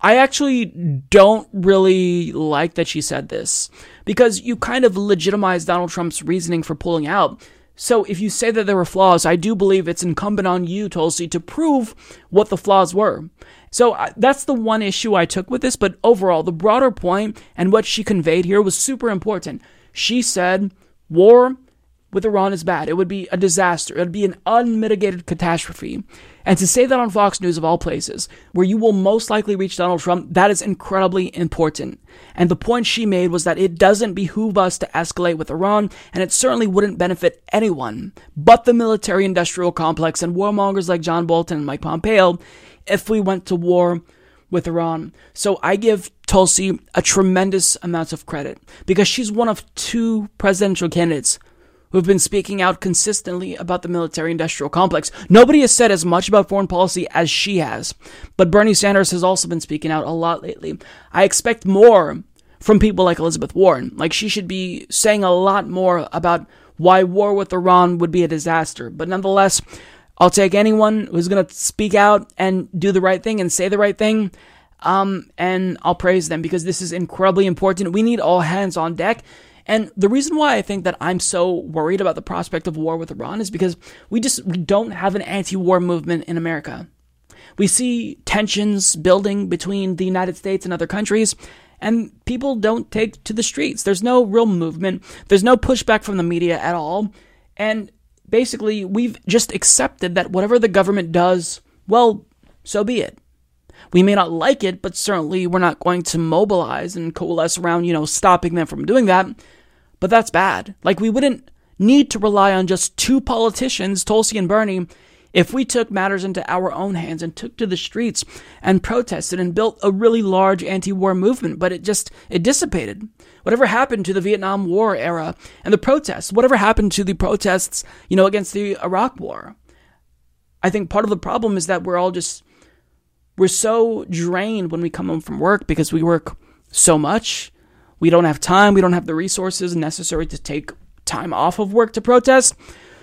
I actually don't really like that she said this because you kind of legitimize Donald Trump's reasoning for pulling out. So if you say that there were flaws, I do believe it's incumbent on you, Tulsi, to prove what the flaws were. So uh, that's the one issue I took with this, but overall, the broader point and what she conveyed here was super important. She said war with Iran is bad. It would be a disaster. It would be an unmitigated catastrophe. And to say that on Fox News, of all places, where you will most likely reach Donald Trump, that is incredibly important. And the point she made was that it doesn't behoove us to escalate with Iran, and it certainly wouldn't benefit anyone but the military industrial complex and warmongers like John Bolton and Mike Pompeo if we went to war with Iran. So I give Tulsi a tremendous amount of credit because she's one of two presidential candidates who've been speaking out consistently about the military industrial complex. Nobody has said as much about foreign policy as she has, but Bernie Sanders has also been speaking out a lot lately. I expect more from people like Elizabeth Warren. Like, she should be saying a lot more about why war with Iran would be a disaster. But nonetheless, I'll take anyone who's going to speak out and do the right thing and say the right thing. Um, and I'll praise them because this is incredibly important. We need all hands on deck and the reason why I think that I'm so worried about the prospect of war with Iran is because we just we don't have an anti-war movement in America. We see tensions building between the United States and other countries, and people don't take to the streets. There's no real movement. There's no pushback from the media at all. And basically, we've just accepted that whatever the government does, well, so be it. We may not like it, but certainly we're not going to mobilize and coalesce around, you know, stopping them from doing that. But that's bad. Like, we wouldn't need to rely on just two politicians, Tulsi and Bernie, if we took matters into our own hands and took to the streets and protested and built a really large anti-war movement, but it just it dissipated. Whatever happened to the Vietnam War era and the protests? Whatever happened to the protests, you know, against the Iraq War? I think part of the problem is that we're all just we're so drained when we come home from work because we work so much we don't have time, we don't have the resources necessary to take time off of work to protest.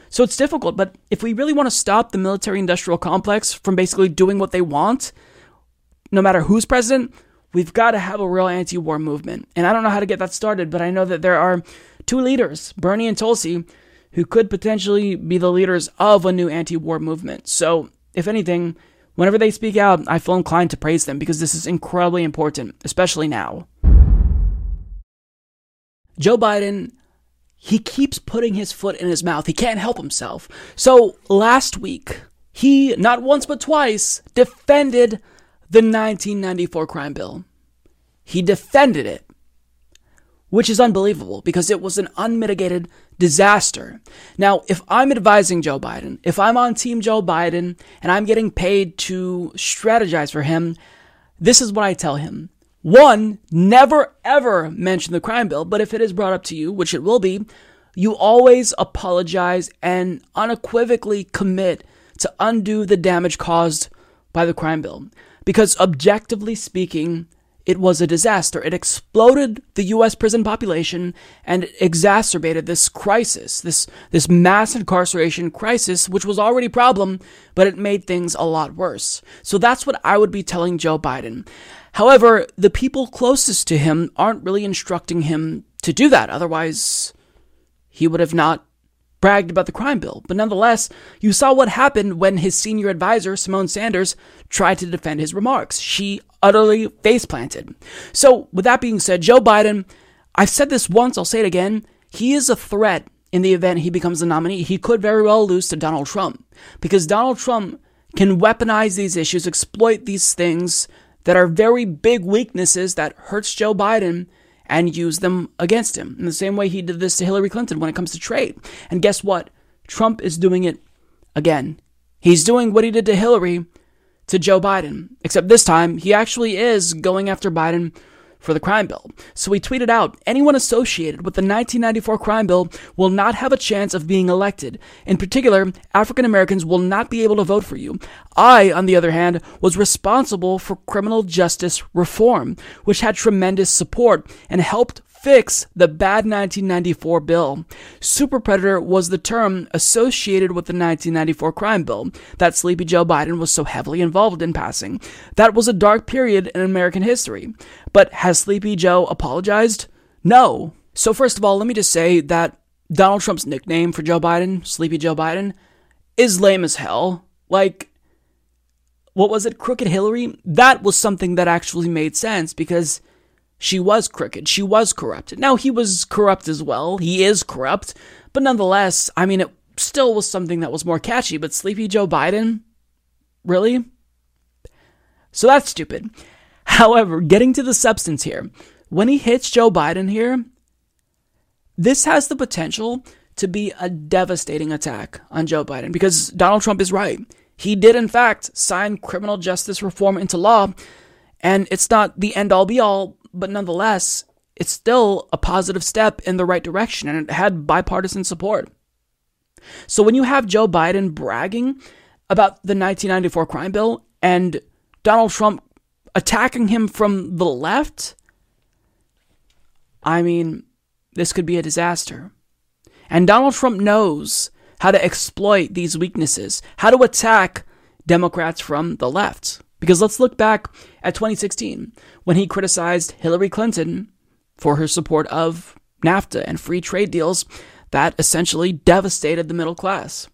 So it's difficult, but if we really want to stop the military industrial complex from basically doing what they want, no matter who's president, we've got to have a real anti war movement. And I don't know how to get that started, but I know that there are two leaders, Bernie and Tulsi, who could potentially be the leaders of a new anti war movement. So, if anything, whenever they speak out, I feel inclined to praise them because this is incredibly important, especially now. Joe Biden, he keeps putting his foot in his mouth. He can't help himself. So last week, he, not once but twice, defended the 1994 crime bill. He defended it, which is unbelievable because it was an unmitigated disaster. Now, if I'm advising Joe Biden, if I'm on Team Joe Biden and I'm getting paid to strategize for him, this is what I tell him. One, never ever mention the crime bill, but if it is brought up to you, which it will be, you always apologize and unequivocally commit to undo the damage caused by the crime bill. Because objectively speaking, it was a disaster. It exploded the US prison population and exacerbated this crisis, this, this mass incarceration crisis, which was already a problem, but it made things a lot worse. So that's what I would be telling Joe Biden. However, the people closest to him aren't really instructing him to do that. Otherwise, he would have not bragged about the crime bill. But nonetheless, you saw what happened when his senior advisor, Symone Sanders, tried to defend his remarks. She utterly face planted. So, with that being said, Joe Biden, I've said this once, I'll say it again. He is a threat in the event he becomes the nominee. He could very well lose to Donald Trump because Donald Trump can weaponize these issues, exploit these things that are very big weaknesses that hurts Joe Biden and use them against him in the same way he did this to Hillary Clinton when it comes to trade. And guess what? Trump is doing it again. He's doing what he did to Hillary to Joe Biden, except this time he actually is going after Biden for the crime bill. So he tweeted out anyone associated with the 1994 crime bill will not have a chance of being elected. In particular, African Americans will not be able to vote for you. I, on the other hand, was responsible for criminal justice reform, which had tremendous support and helped fix the bad 1994 bill. Super predator was the term associated with the 1994 crime bill that Sleepy Joe Biden was so heavily involved in passing. That was a dark period in American history. But has Sleepy Joe apologized? No. So, first of all, let me just say that Donald Trump's nickname for Joe Biden, Sleepy Joe Biden, is lame as hell. Like, what was it, Crooked Hillary? That was something that actually made sense because she was crooked. She was corrupt. Now, he was corrupt as well. He is corrupt. But nonetheless, I mean, it still was something that was more catchy. But Sleepy Joe Biden? Really? So that's stupid. However, getting to the substance here, when he hits Joe Biden here, this has the potential to be a devastating attack on Joe Biden because Donald Trump is right. He did, in fact, sign criminal justice reform into law, and it's not the end all be all but nonetheless, it's still a positive step in the right direction and it had bipartisan support. So when you have Joe Biden bragging about the 1994 crime bill and Donald Trump attacking him from the left, I mean, this could be a disaster. And Donald Trump knows how to exploit these weaknesses, how to attack Democrats from the left. Because let's look back at 2016 when he criticized Hillary Clinton for her support of NAFTA and free trade deals that essentially devastated the middle class.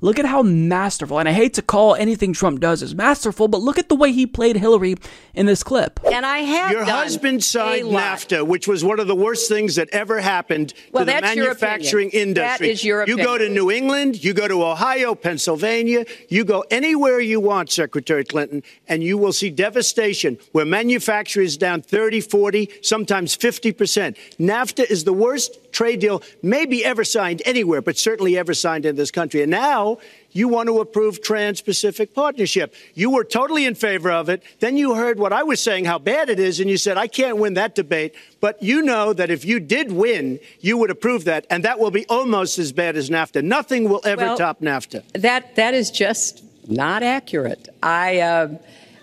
Look at how masterful, and I hate to call anything Trump does as masterful, but look at the way he played Hillary in this clip. And I have Your husband signed NAFTA, which was one of the worst things that ever happened well, to the manufacturing industry. That is your opinion. You go to New England, you go to Ohio, Pennsylvania, you go anywhere you want, Secretary Clinton, and you will see devastation where manufacturing is down 30, 40, sometimes 50%. NAFTA is the worst trade deal maybe ever signed anywhere, but certainly ever signed in this country. And now you want to approve Trans-Pacific Partnership. You were totally in favor of it. Then you heard what I was saying, how bad it is, and you said, I can't win that debate. But you know that if you did win, you would approve that, and that will be almost as bad as NAFTA. Nothing will ever well, top NAFTA. That that is just not accurate. I. Uh,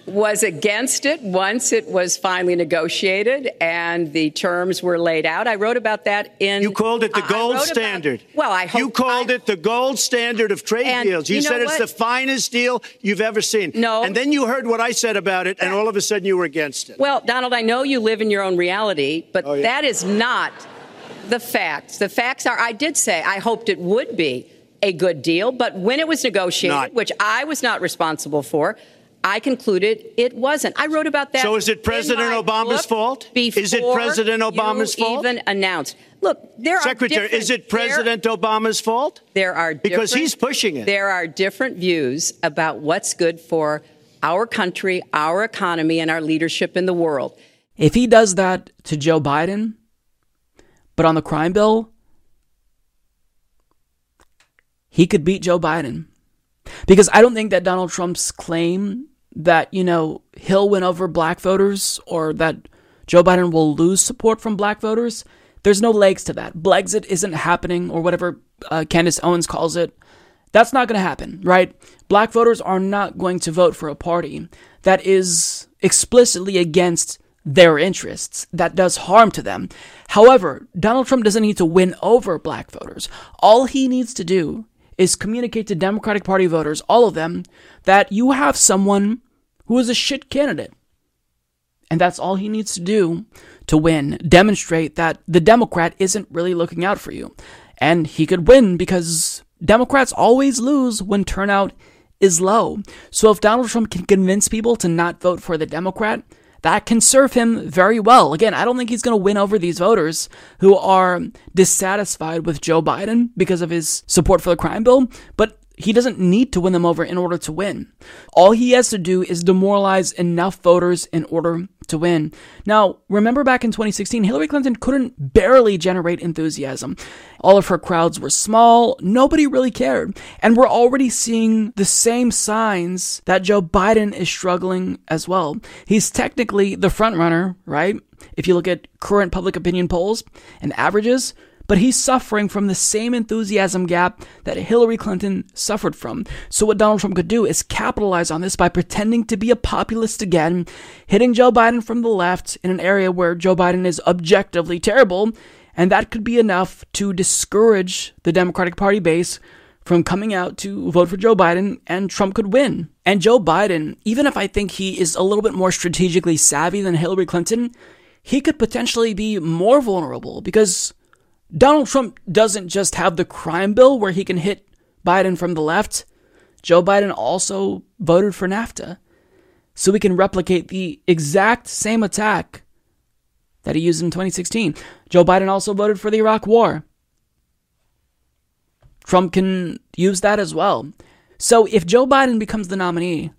was against it once it was finally negotiated and the terms were laid out. I wrote about that in. You called it the gold standard. About, well, I hope you called I, it the gold standard of trade and deals. You, you said know it's the finest deal you've ever seen. No. And then you heard what I said about it, and all of a sudden you were against it. Well, Donald, I know you live in your own reality, but Oh, yeah. that is not the facts. The facts are I did say I hoped it would be a good deal, but when it was negotiated, Not. which I was not responsible for, I concluded it wasn't. I wrote about that. So is it President Obama's fault? Is it President Obama's you fault? Even announced. Look, there Secretary, are different- is it there- President Obama's fault? There are Because he's pushing it. There are different views about what's good for our country, our economy, and our leadership in the world. If he does that to Joe Biden, but on the crime bill, he could beat Joe Biden. Because I don't think that Donald Trump's claim that, you know, he'll win over black voters or that Joe Biden will lose support from black voters, there's no legs to that. Blexit isn't happening or whatever uh, Candace Owens calls it. That's not going to happen, right? Black voters are not going to vote for a party that is explicitly against their interests. That does harm to them. However, Donald Trump doesn't need to win over black voters. All he needs to do is communicate to Democratic Party voters, all of them, that you have someone who is a shit candidate. And that's all he needs to do to win. Demonstrate that the Democrat isn't really looking out for you. And he could win because Democrats always lose when turnout is low. So if Donald Trump can convince people to not vote for the Democrat, that can serve him very well. Again, I don't think he's going to win over these voters who are dissatisfied with Joe Biden because of his support for the crime bill, but he doesn't need to win them over in order to win. All he has to do is demoralize enough voters in order to win. Now, remember back in 2016, Hillary Clinton couldn't barely generate enthusiasm. All of her crowds were small, nobody really cared. And we're already seeing the same signs that Joe Biden is struggling as well. He's technically the front runner, right? If you look at current public opinion polls and averages, but he's suffering from the same enthusiasm gap that Hillary Clinton suffered from. So, what Donald Trump could do is capitalize on this by pretending to be a populist again, hitting Joe Biden from the left in an area where Joe Biden is objectively terrible, and that could be enough to discourage the Democratic Party base from coming out to vote for Joe Biden, and Trump could win. And Joe Biden, even if I think he is a little bit more strategically savvy than Hillary Clinton, he could potentially be more vulnerable because Donald Trump doesn't just have the crime bill where he can hit Biden from the left. Joe Biden also voted for NAFTA. So we can replicate the exact same attack that he used in 2016. Joe Biden also voted for the Iraq War. Trump can use that as well. So if Joe Biden becomes the nominee,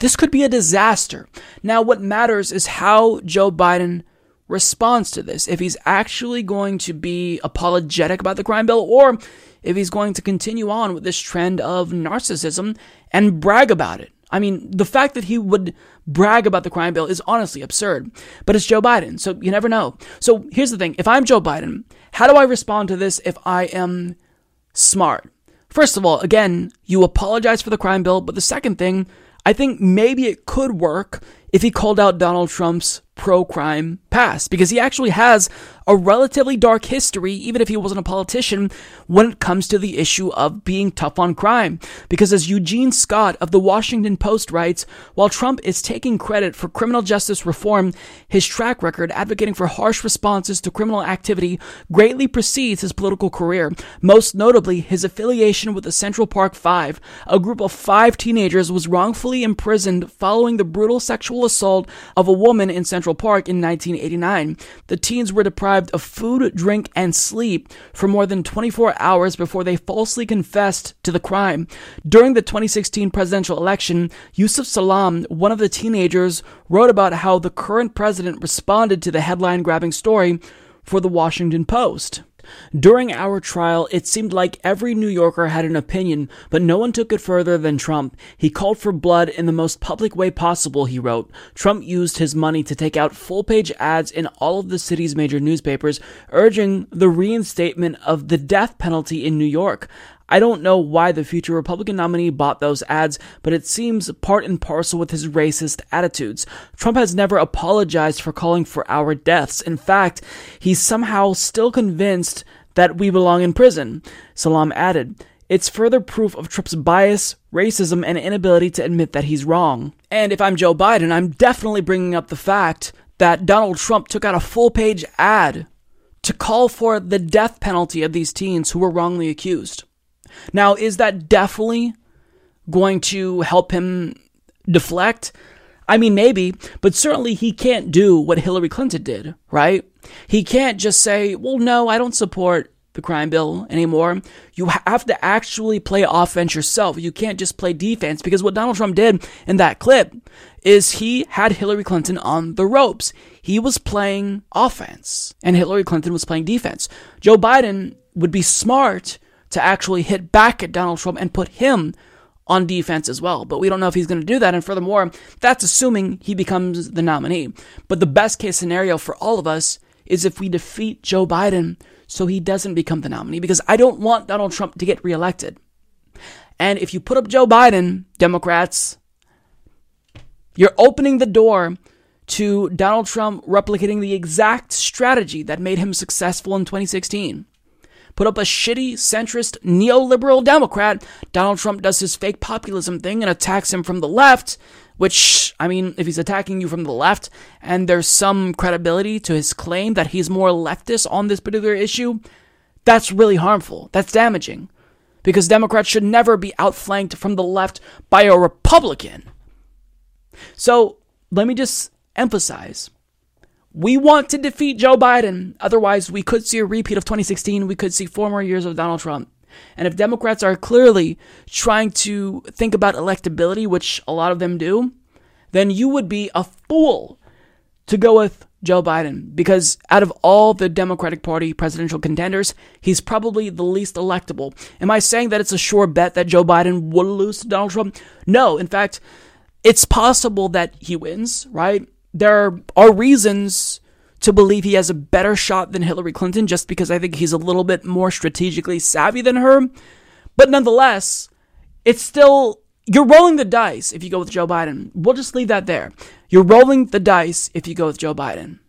this could be a disaster. Now, what matters is how Joe Biden responds to this. If he's actually going to be apologetic about the crime bill or if he's going to continue on with this trend of narcissism and brag about it. I mean, the fact that he would brag about the crime bill is honestly absurd. But it's Joe Biden, so you never know. So here's the thing if I'm Joe Biden, how do I respond to this if I am smart? First of all, again, you apologize for the crime bill, but the second thing, I think maybe it could work if he called out Donald Trump's pro crime past because he actually has a relatively dark history, even if he wasn't a politician, when it comes to the issue of being tough on crime. Because as Eugene Scott of the Washington Post writes, while Trump is taking credit for criminal justice reform, his track record advocating for harsh responses to criminal activity greatly precedes his political career, most notably his affiliation with the Central Park Five. A group of five teenagers was wrongfully imprisoned following the brutal sexual assault of a woman in Central Park in 1989. The teens were deprived of food, drink, and sleep for more than 24 hours before they falsely confessed to the crime. During the 2016 presidential election, Yusef Salaam, one of the teenagers, wrote about how the current president responded to the headline grabbing story for the Washington Post. During our trial, it seemed like every New Yorker had an opinion, but no one took it further than Trump. He called for blood in the most public way possible, he wrote. Trump used his money to take out full page ads in all of the city's major newspapers, urging the reinstatement of the death penalty in New York. I don't know why the future Republican nominee bought those ads, but it seems part and parcel with his racist attitudes. Trump has never apologized for calling for our deaths. In fact, he's somehow still convinced that we belong in prison. Salaam added. It's further proof of Trump's bias, racism, and inability to admit that he's wrong. And if I'm Joe Biden, I'm definitely bringing up the fact that Donald Trump took out a full page ad to call for the death penalty of these teens who were wrongly accused. Now, is that definitely going to help him deflect? I mean, maybe, but certainly he can't do what Hillary Clinton did, right? He can't just say, well, no, I don't support the crime bill anymore. You have to actually play offense yourself. You can't just play defense because what Donald Trump did in that clip is he had Hillary Clinton on the ropes. He was playing offense and Hillary Clinton was playing defense. Joe Biden would be smart to actually hit back at Donald Trump and put him on defense as well. But we don't know if he's going to do that. And furthermore, that's assuming he becomes the nominee. But the best case scenario for all of us is if we defeat Joe Biden so he doesn't become the nominee because I don't want Donald Trump to get reelected. And if you put up Joe Biden, Democrats, you're opening the door to Donald Trump replicating the exact strategy that made him successful in 2016. Put up a shitty, centrist, neoliberal Democrat, Donald Trump does his fake populism thing and attacks him from the left, which, I mean, if he's attacking you from the left and there's some credibility to his claim that he's more leftist on this particular issue, that's really harmful. That's damaging. Because Democrats should never be outflanked from the left by a Republican. So, let me just emphasize we want to defeat Joe Biden. Otherwise, we could see a repeat of 2016. We could see four more years of Donald Trump. And if Democrats are clearly trying to think about electability, which a lot of them do, then you would be a fool to go with Joe Biden because out of all the Democratic Party presidential contenders, he's probably the least electable. Am I saying that it's a sure bet that Joe Biden will lose to Donald Trump? No. In fact, it's possible that he wins, right? There are reasons to believe he has a better shot than Hillary Clinton just because I think he's a little bit more strategically savvy than her. But nonetheless, it's still, you're rolling the dice if you go with Joe Biden. We'll just leave that there. You're rolling the dice if you go with Joe Biden.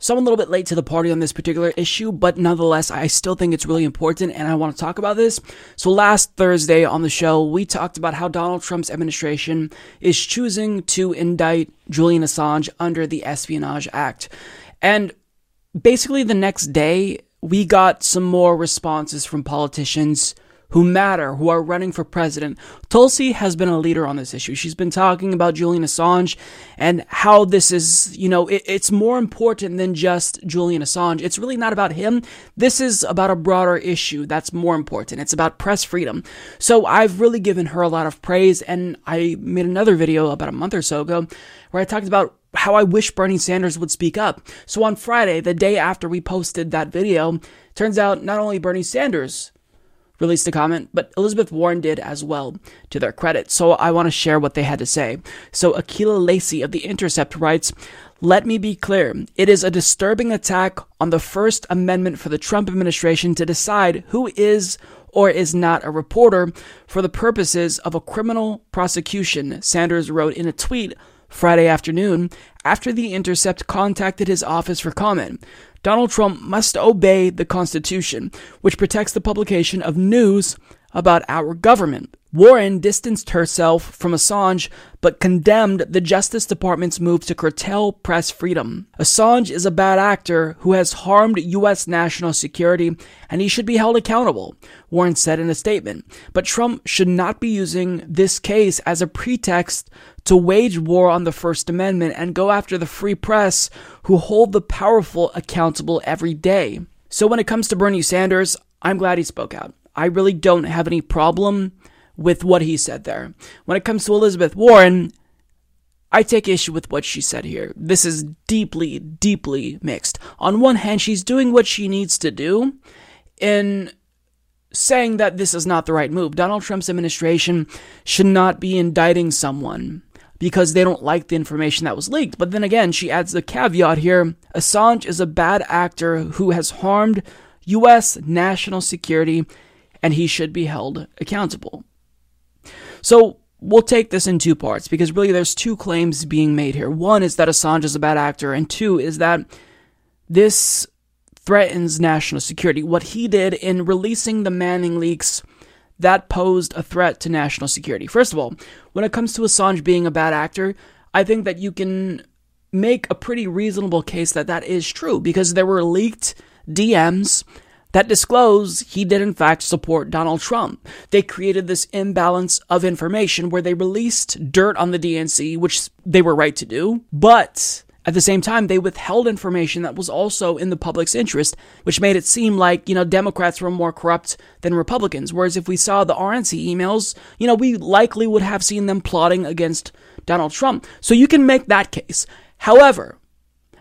So I'm a little bit late to the party on this particular issue, but nonetheless, I still think it's really important and I want to talk about this. So last Thursday on the show, we talked about how Donald Trump's administration is choosing to indict Julian Assange under the Espionage Act. And basically the next day, we got some more responses from politicians who matter, who are running for president. Tulsi has been a leader on this issue. She's been talking about Julian Assange and how this is, you know, it, it's more important than just Julian Assange. It's really not about him. This is about a broader issue that's more important. It's about press freedom. So I've really given her a lot of praise and I made another video about a month or so ago where I talked about how I wish Bernie Sanders would speak up. So on Friday, the day after we posted that video, turns out not only Bernie Sanders released a comment, but Elizabeth Warren did as well, to their credit. So I want to share what they had to say. So Akela Lacy of The Intercept writes, let me be clear. It is a disturbing attack on the First Amendment for the Trump administration to decide who is or is not a reporter for the purposes of a criminal prosecution, Sanders wrote in a tweet Friday afternoon after The Intercept contacted his office for comment. Donald Trump must obey the Constitution, which protects the publication of news about our government. Warren distanced herself from Assange but condemned the Justice Department's move to curtail press freedom. Assange is a bad actor who has harmed U.S. national security and he should be held accountable, Warren said in a statement. But Trump should not be using this case as a pretext to wage war on the First Amendment and go after the free press who hold the powerful accountable every day. So when it comes to Bernie Sanders, I'm glad he spoke out. I really don't have any problem with what he said there. When it comes to Elizabeth Warren, I take issue with what she said here. This is deeply, deeply mixed. On one hand, she's doing what she needs to do in saying that this is not the right move. Donald Trump's administration should not be indicting someone because they don't like the information that was leaked. But then again, she adds the caveat here Assange is a bad actor who has harmed U.S. national security and he should be held accountable. So we'll take this in two parts because really there's two claims being made here. One is that Assange is a bad actor, and two is that this threatens national security. What he did in releasing the Manning leaks that posed a threat to national security. First of all, when it comes to Assange being a bad actor, I think that you can make a pretty reasonable case that that is true because there were leaked DMs that disclose he did in fact support Donald Trump. They created this imbalance of information where they released dirt on the DNC, which they were right to do, but at the same time, they withheld information that was also in the public's interest, which made it seem like, you know, Democrats were more corrupt than Republicans. Whereas if we saw the RNC emails, you know, we likely would have seen them plotting against Donald Trump. So you can make that case. However,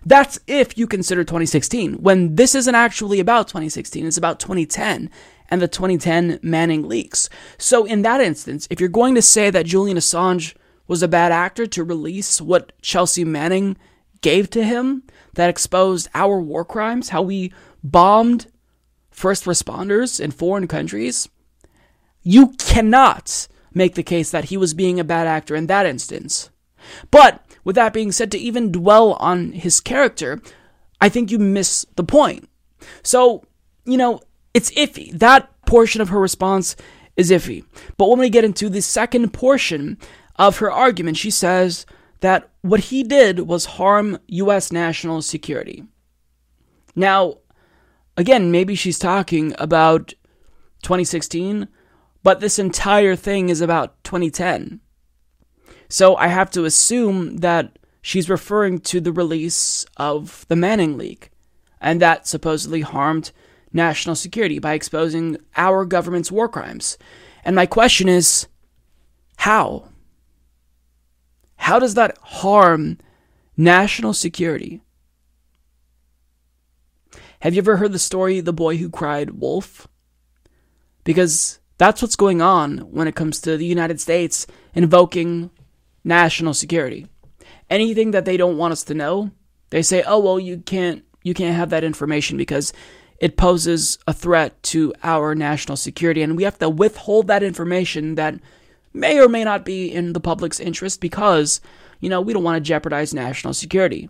that's if you consider 2016, when this isn't actually about 2016, it's about 2010 and the 2010 Manning leaks. So, in that instance, if you're going to say that Julian Assange was a bad actor to release what Chelsea Manning gave to him that exposed our war crimes, how we bombed first responders in foreign countries, you cannot make the case that he was being a bad actor in that instance. But with that being said, to even dwell on his character, I think you miss the point. So, you know, it's iffy. That portion of her response is iffy. But when we get into the second portion of her argument, she says that what he did was harm U.S. national security. Now, again, maybe she's talking about 2016, but this entire thing is about 2010. So I have to assume that she's referring to the release of the Manning leak, and that supposedly harmed national security by exposing our government's war crimes. And my question is how? How does that harm national security? Have you ever heard the story The Boy Who Cried Wolf? Because that's what's going on when it comes to the United States invoking national security. Anything that they don't want us to know, they say, "Oh, well, you can't you can't have that information because it poses a threat to our national security and we have to withhold that information that may or may not be in the public's interest because, you know, we don't want to jeopardize national security."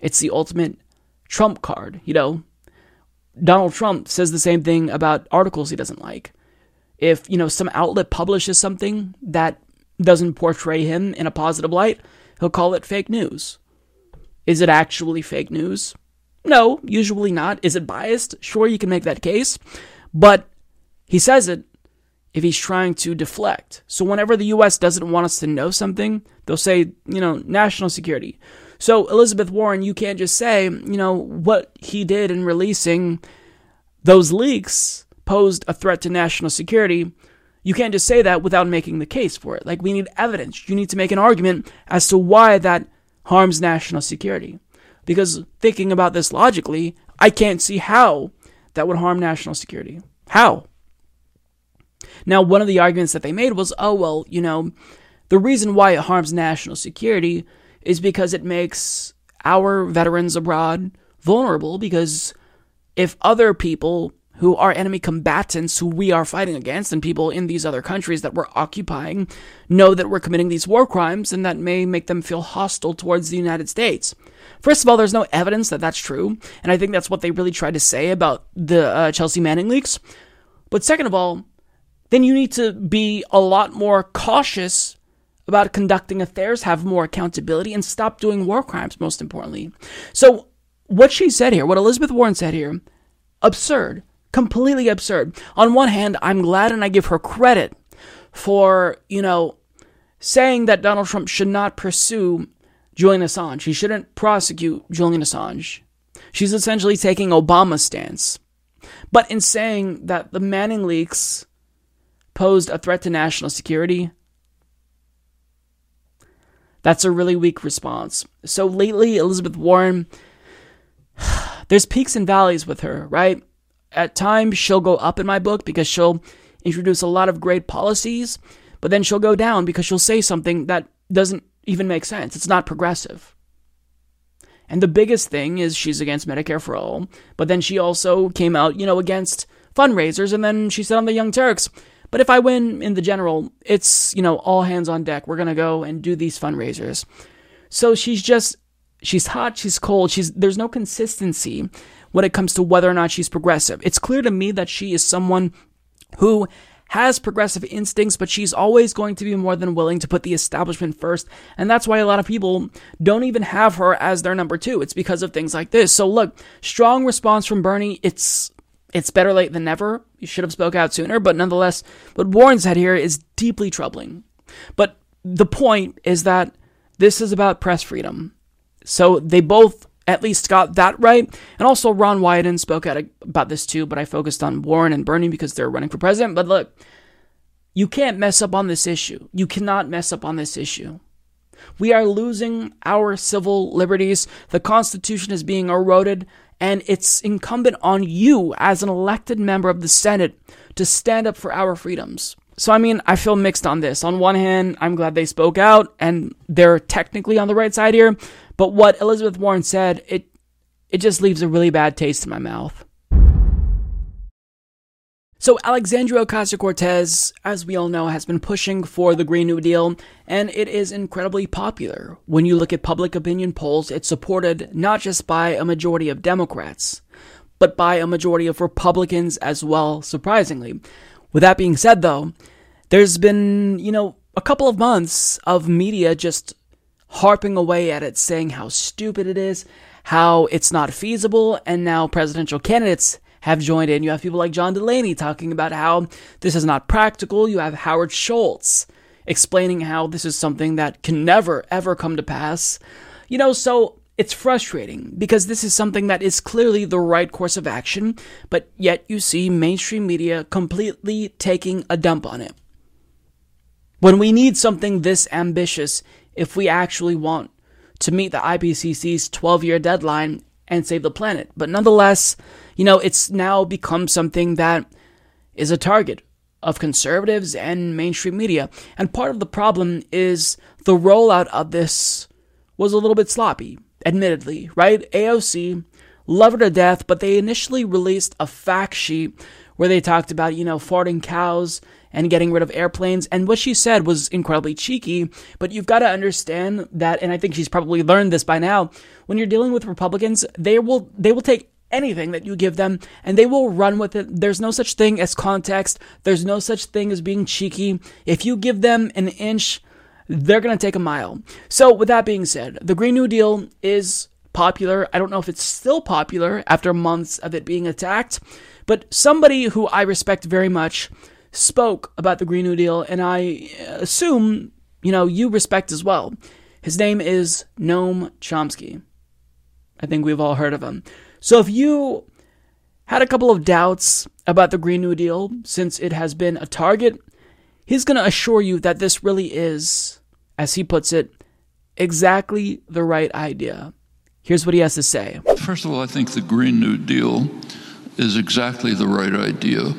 It's the ultimate trump card, you know. Donald Trump says the same thing about articles he doesn't like. If, you know, some outlet publishes something that doesn't portray him in a positive light, he'll call it fake news. Is it actually fake news? No, usually not. Is it biased? Sure, you can make that case. But he says it if he's trying to deflect. So whenever the US doesn't want us to know something, they'll say, you know, national security. So Elizabeth Warren, you can't just say, you know, what he did in releasing those leaks posed a threat to national security you can't just say that without making the case for it. Like, we need evidence. You need to make an argument as to why that harms national security. Because thinking about this logically, I can't see how that would harm national security. How? Now, one of the arguments that they made was oh, well, you know, the reason why it harms national security is because it makes our veterans abroad vulnerable because if other people who are enemy combatants who we are fighting against and people in these other countries that we're occupying know that we're committing these war crimes and that may make them feel hostile towards the United States. First of all, there's no evidence that that's true, and I think that's what they really tried to say about the uh, Chelsea Manning leaks. But second of all, then you need to be a lot more cautious about conducting affairs, have more accountability, and stop doing war crimes, most importantly. So, what she said here, what Elizabeth Warren said here, absurd completely absurd. On one hand, I'm glad and I give her credit for, you know, saying that Donald Trump should not pursue Julian Assange. He shouldn't prosecute Julian Assange. She's essentially taking Obama's stance. But in saying that the Manning leaks posed a threat to national security, that's a really weak response. So lately, Elizabeth Warren, there's peaks and valleys with her, right? At times, she'll go up in my book because she'll introduce a lot of great policies, but then she'll go down because she'll say something that doesn't even make sense. It's not progressive. And the biggest thing is she's against Medicare for all, but then she also came out, you know, against fundraisers, and then she said on the Young Turks, but if I win in the general, it's, you know, all hands on deck. We're going to go and do these fundraisers. So she's just, she's hot, she's cold, she's, there's no consistency when it comes to whether or not she's progressive. It's clear to me that she is someone who has progressive instincts, but she's always going to be more than willing to put the establishment first. And that's why a lot of people don't even have her as their number two. It's because of things like this. So look, strong response from Bernie. It's it's better late than never. You should have spoke out sooner, but nonetheless, what Warren said here is deeply troubling. But the point is that this is about press freedom. So they both at least got that right. And also, Ron Wyden spoke out about this too, but I focused on Warren and Bernie because they're running for president. But look, you can't mess up on this issue. You cannot mess up on this issue. We are losing our civil liberties. The Constitution is being eroded, and it's incumbent on you as an elected member of the Senate to stand up for our freedoms. So, I mean, I feel mixed on this. On one hand, I'm glad they spoke out and they're technically on the right side here. But what Elizabeth Warren said, it it just leaves a really bad taste in my mouth. So, Alexandria Ocasio Cortez, as we all know, has been pushing for the Green New Deal, and it is incredibly popular. When you look at public opinion polls, it's supported not just by a majority of Democrats, but by a majority of Republicans as well, surprisingly. With that being said, though, there's been, you know, a couple of months of media just harping away at it, saying how stupid it is, how it's not feasible, and now presidential candidates have joined in. You have people like John Delaney talking about how this is not practical. You have Howard Schultz explaining how this is something that can never, ever come to pass. You know, so it's frustrating because this is something that is clearly the right course of action, but yet you see mainstream media completely taking a dump on it. When we need something this ambitious, if we actually want to meet the IPCC's 12 year deadline and save the planet. But nonetheless, you know, it's now become something that is a target of conservatives and mainstream media. And part of the problem is the rollout of this was a little bit sloppy, admittedly, right? AOC love her to death, but they initially released a fact sheet where they talked about, you know, farting cows and getting rid of airplanes. And what she said was incredibly cheeky, but you've got to understand that, and I think she's probably learned this by now, when you're dealing with Republicans, they will, they will take anything that you give them and they will run with it. There's no such thing as context. There's no such thing as being cheeky. If you give them an inch, they're going to take a mile. So, with that being said, the Green New Deal is popular. I don't know if it's still popular after months of it being attacked, but somebody who I respect very much spoke about the Green New Deal, and I assume, you know, you respect as well. His name is Noam Chomsky. I think we've all heard of him. So if you had a couple of doubts about the Green New Deal, since it has been a target, he's going to assure you that this really is, as he puts it, exactly the right idea. Here's what he has to say. First of all, I think the Green New Deal is exactly the right idea.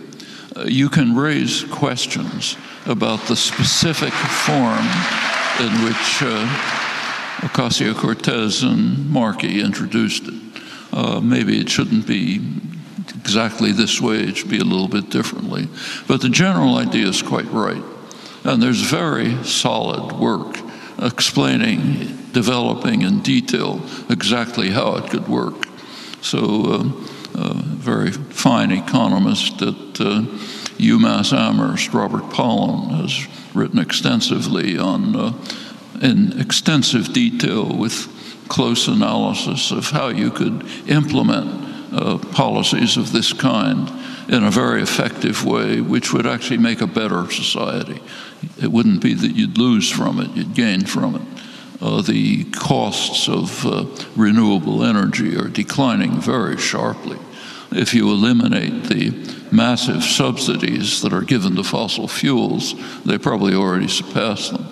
Uh, you can raise questions about the specific form in which uh, Ocasio Cortez and Markey introduced it. Uh, maybe it shouldn't be exactly this way, it should be a little bit differently. But the general idea is quite right. And there's very solid work explaining, developing in detail exactly how it could work. So, uh, a very fine economist at uh, UMass Amherst, Robert Pollin, has written extensively on, uh, in extensive detail with close analysis of how you could implement uh, policies of this kind in a very effective way, which would actually make a better society. It wouldn't be that you'd lose from it, you'd gain from it. Uh, the costs of uh, renewable energy are declining very sharply. If you eliminate the massive subsidies that are given to fossil fuels, they probably already surpass them.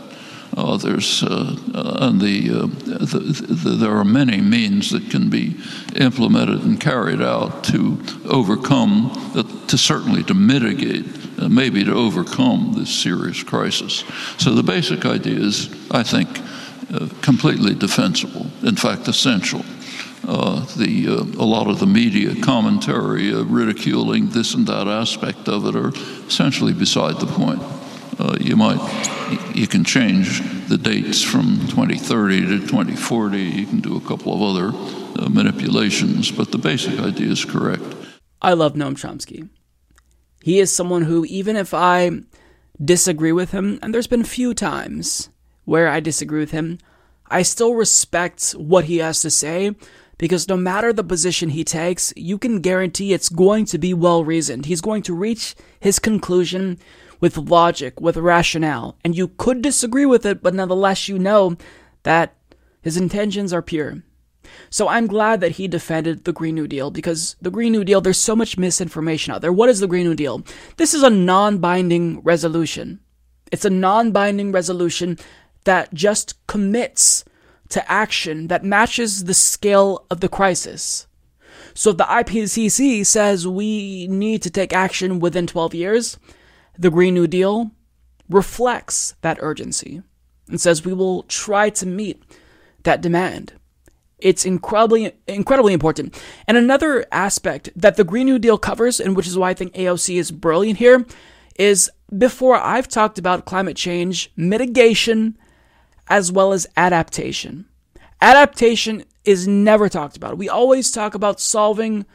Uh, there's uh, uh, and the, uh, the, the, there are many means that can be implemented and carried out to overcome, to certainly to mitigate, uh, maybe to overcome this serious crisis. So the basic idea is, I think, uh, completely defensible. In fact, essential. the a lot of the media commentary ridiculing this and that aspect of it are essentially beside the point. You might you can change the dates from 2030 to 2040. You can do a couple of other uh, manipulations, but the basic idea is correct. I love Noam Chomsky. He is someone who, even if I disagree with him, and there's been few times where I disagree with him, I still respect what he has to say because no matter the position he takes, you can guarantee it's going to be well reasoned. He's going to reach his conclusion with logic, with rationale, and you could disagree with it, but nonetheless you know that his intentions are pure. So I'm glad that he defended the Green New Deal because the Green New Deal, there's so much misinformation out there. What is the Green New Deal? This is a non binding resolution. It's a non binding resolution that just commits to action that matches the scale of the crisis. So if the IPCC says we need to take action within 12 years, the Green New Deal reflects that urgency and says we will try to meet that demand. it's incredibly incredibly important. And another aspect that the Green New Deal covers, and which is why I think AOC is brilliant here, is before I've talked about climate change mitigation as well as adaptation. Adaptation is never talked about. We always talk about solving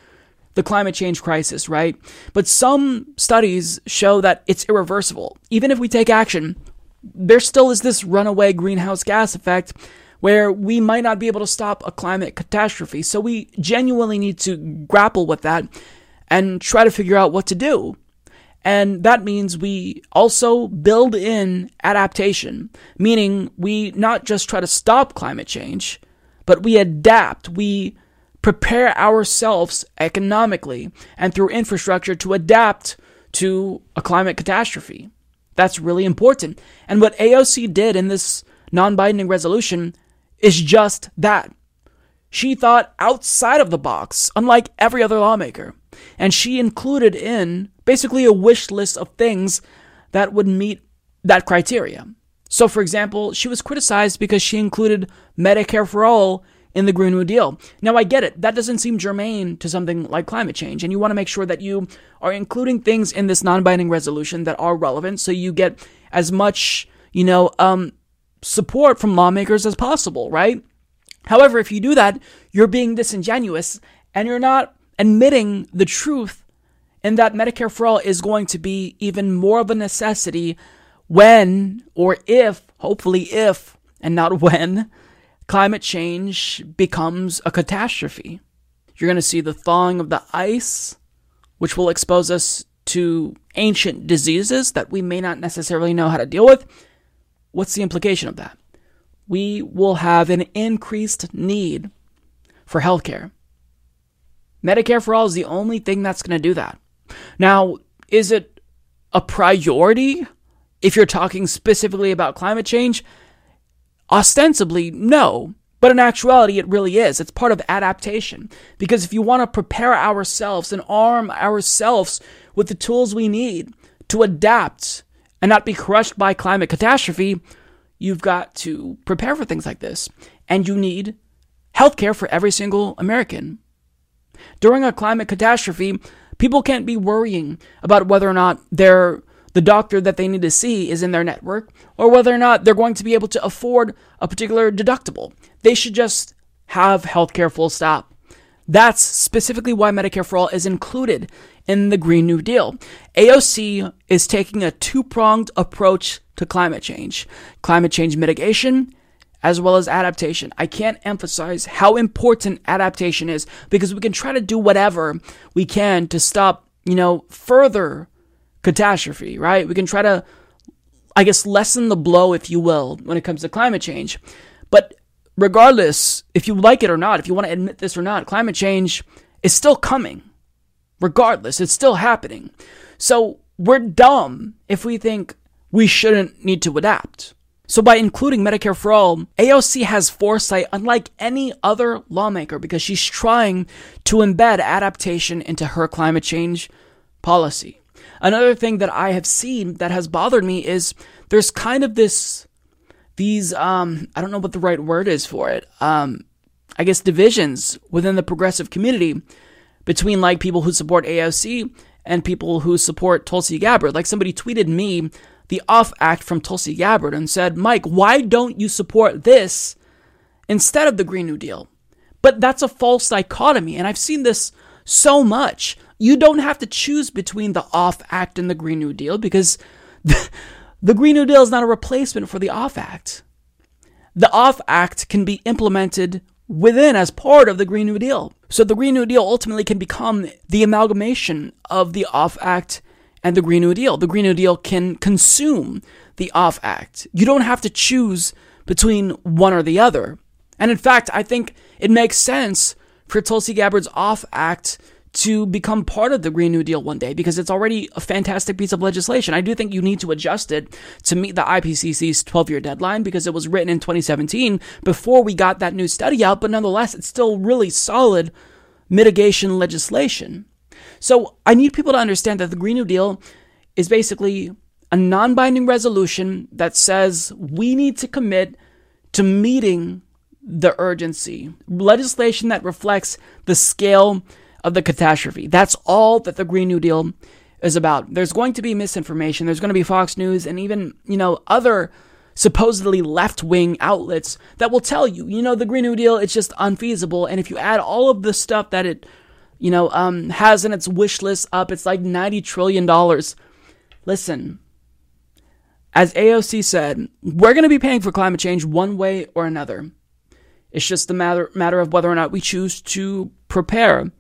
the climate change crisis, right? But some studies show that it's irreversible. Even if we take action, there still is this runaway greenhouse gas effect where we might not be able to stop a climate catastrophe. So we genuinely need to grapple with that and try to figure out what to do. And that means we also build in adaptation, meaning we not just try to stop climate change, but we adapt. We prepare ourselves economically and through infrastructure to adapt to a climate catastrophe. That's really important. And what AOC did in this non binding resolution is just that. She thought outside of the box, unlike every other lawmaker. And she included in basically a wish list of things that would meet that criteria. So, for example, she was criticized because she included Medicare for all in the Green New Deal. Now, I get it. That doesn't seem germane to something like climate change. And you want to make sure that you are including things in this non binding resolution that are relevant so you get as much, you know, um, support from lawmakers as possible, right? However, if you do that, you're being disingenuous and you're not admitting the truth in that Medicare for all is going to be even more of a necessity when or if, hopefully if, and not when, climate change becomes a catastrophe. You're going to see the thawing of the ice, which will expose us to ancient diseases that we may not necessarily know how to deal with. What's the implication of that? We will have an increased need for healthcare. Medicare for all is the only thing that's going to do that. Now, is it a priority if you're talking specifically about climate change? Ostensibly, no. But in actuality, it really is. It's part of adaptation. Because if you want to prepare ourselves and arm ourselves with the tools we need to adapt and not be crushed by climate catastrophe, you've got to prepare for things like this. And you need healthcare for every single American. During a climate catastrophe, people can't be worrying about whether or not they're the doctor that they need to see is in their network or whether or not they're going to be able to afford a particular deductible. They should just have healthcare full stop. That's specifically why Medicare for All is included in the Green New Deal. AOC is taking a two pronged approach to climate change climate change mitigation as well as adaptation. I can't emphasize how important adaptation is because we can try to do whatever we can to stop, you know, further catastrophe, right? We can try to, I guess, lessen the blow, if you will, when it comes to climate change. But regardless, if you like it or not, if you want to admit this or not, climate change is still coming. Regardless, it's still happening. So we're dumb if we think we shouldn't need to adapt. So by including Medicare for all, AOC has foresight unlike any other lawmaker because she's trying to embed adaptation into her climate change policy. Another thing that I have seen that has bothered me is there's kind of this, these, um, I don't know what the right word is for it. Um, I guess divisions within the progressive community between like people who support AOC and people who support Tulsi Gabbard. Like somebody tweeted me the OFF Act from Tulsi Gabbard and said, Mike, why don't you support this instead of the Green New Deal? But that's a false dichotomy. And I've seen this so much. You don't have to choose between the OFF Act and the Green New Deal because the, the Green New Deal is not a replacement for the OFF Act. The OFF Act can be implemented within as part of the Green New Deal. So the Green New Deal ultimately can become the amalgamation of the OFF Act and the Green New Deal. The Green New Deal can consume the OFF Act. You don't have to choose between one or the other. And in fact, I think it makes sense for Tulsi Gabbard's OFF Act to become part of the Green New Deal one day because it's already a fantastic piece of legislation. I do think you need to adjust it to meet the IPCC's 12 year deadline because it was written in 2017 before we got that new study out, but nonetheless, it's still really solid mitigation legislation. So I need people to understand that the Green New Deal is basically a non binding resolution that says we need to commit to meeting the urgency, legislation that reflects the scale of the catastrophe. That's all that the Green New Deal is about. There's going to be misinformation. There's going to be Fox News and even, you know, other supposedly left wing outlets that will tell you, you know, the Green New Deal, it's just unfeasible. And if you add all of the stuff that it, you know, um, has in its wish list up, it's like $90 trillion. Listen, as AOC said, we're going to be paying for climate change one way or another. It's just a matter, matter of whether or not we choose to prepare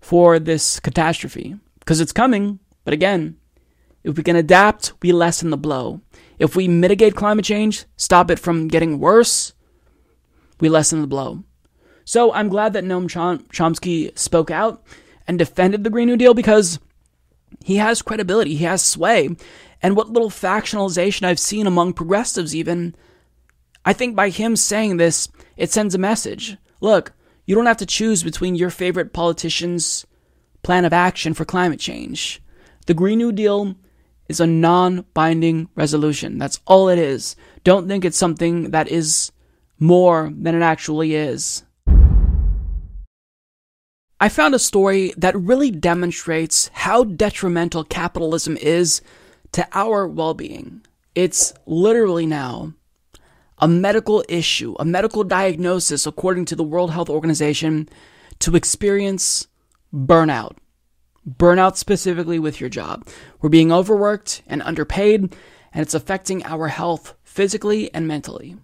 for this catastrophe. Because it's coming, but again, if we can adapt, we lessen the blow. If we mitigate climate change, stop it from getting worse, we lessen the blow. So I'm glad that Noam Chomsky spoke out and defended the Green New Deal because he has credibility, he has sway. And what little factionalization I've seen among progressives, even, I think by him saying this, it sends a message. Look, you don't have to choose between your favorite politician's plan of action for climate change. The Green New Deal is a non binding resolution. That's all it is. Don't think it's something that is more than it actually is. I found a story that really demonstrates how detrimental capitalism is to our well being. It's literally now a medical issue, a medical diagnosis, according to the World Health Organization, to experience burnout burnout specifically with your job. We're being overworked and underpaid, and it's affecting our health physically and mentally.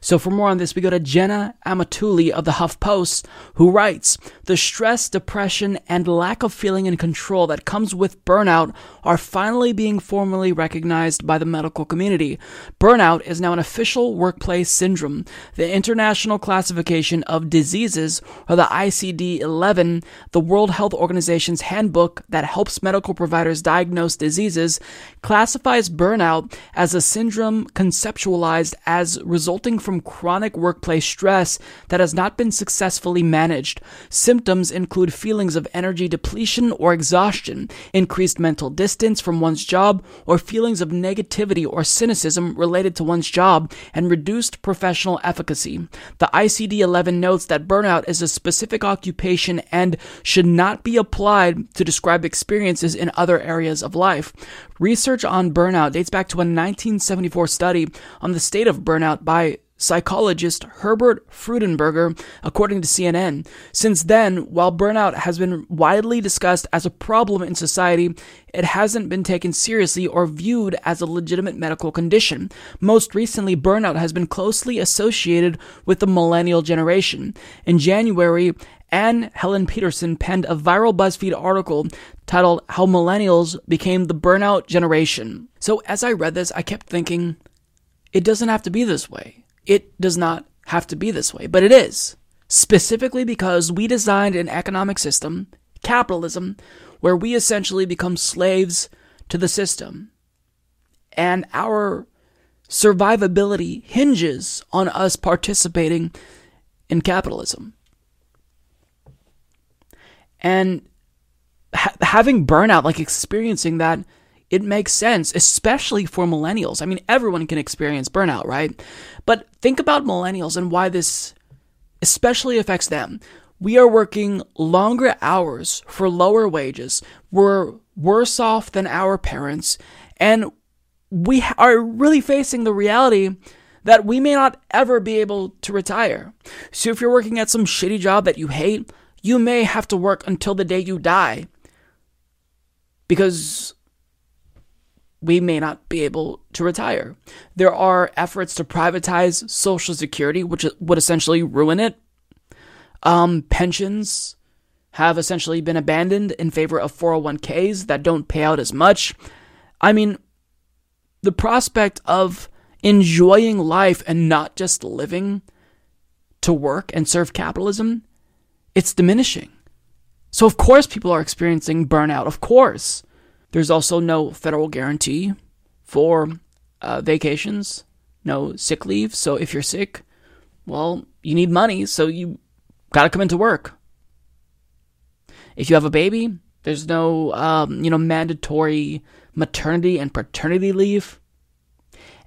So for more on this, we go to Jenna Amatulli of the HuffPost, who writes, The stress, depression, and lack of feeling in control that comes with burnout are finally being formally recognized by the medical community. Burnout is now an official workplace syndrome. The International Classification of Diseases, or the ICD-11, the World Health Organization's handbook that helps medical providers diagnose diseases, classifies burnout as a syndrome conceptualized as resulting resulting from chronic workplace stress that has not been successfully managed. Symptoms include feelings of energy depletion or exhaustion, increased mental distance from one's job, or feelings of negativity or cynicism related to one's job, and reduced professional efficacy. The ICD 11 notes that burnout is a specific occupation and should not be applied to describe experiences in other areas of life. Research on burnout dates back to a 1974 study on the state of burnout by psychologist Herbert Freudenberger, according to CNN. Since then, while burnout has been widely discussed as a problem in society, it hasn't been taken seriously or viewed as a legitimate medical condition. Most recently, burnout has been closely associated with the millennial generation. In January, Anne Helen Petersen penned a viral BuzzFeed article titled How Millennials Became the Burnout Generation. So as I read this, I kept thinking, it doesn't have to be this way. It does not have to be this way, but it is. Specifically because we designed an economic system, capitalism, where we essentially become slaves to the system. And our survivability hinges on us participating in capitalism. And ha- having burnout, like experiencing that, it makes sense, especially for millennials. I mean, everyone can experience burnout, right? But think about millennials and why this especially affects them. We are working longer hours for lower wages. We're worse off than our parents. And we are really facing the reality that we may not ever be able to retire. So if you're working at some shitty job that you hate, you may have to work until the day you die because we may not be able to retire. There are efforts to privatize Social Security, which would essentially ruin it. Um, pensions have essentially been abandoned in favor of 401ks that don't pay out as much. I mean, the prospect of enjoying life and not just living to work and serve capitalism it's diminishing. So, of course, people are experiencing burnout. Of course. There's also no federal guarantee for uh, vacations, no sick leave. So, if you're sick, well, you need money, so you got to come into work. If you have a baby, there's no, um, you know, mandatory maternity and paternity leave.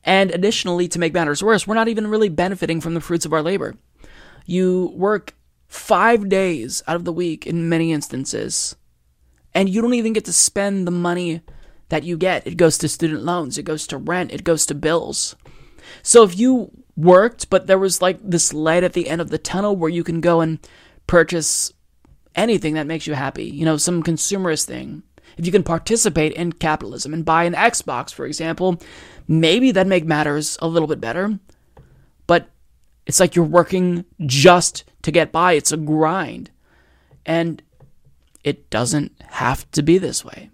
And additionally, to make matters worse, we're not even really benefiting from the fruits of our labor. You work five days out of the week in many instances, and you don't even get to spend the money that you get. It goes to student loans, it goes to rent, it goes to bills. So if you worked, but there was like this light at the end of the tunnel where you can go and purchase anything that makes you happy, you know, some consumerist thing. If you can participate in capitalism and buy an Xbox, for example, maybe that make matters a little bit better. But it's like you're working just to get by. It's a grind. And it doesn't have to be this way.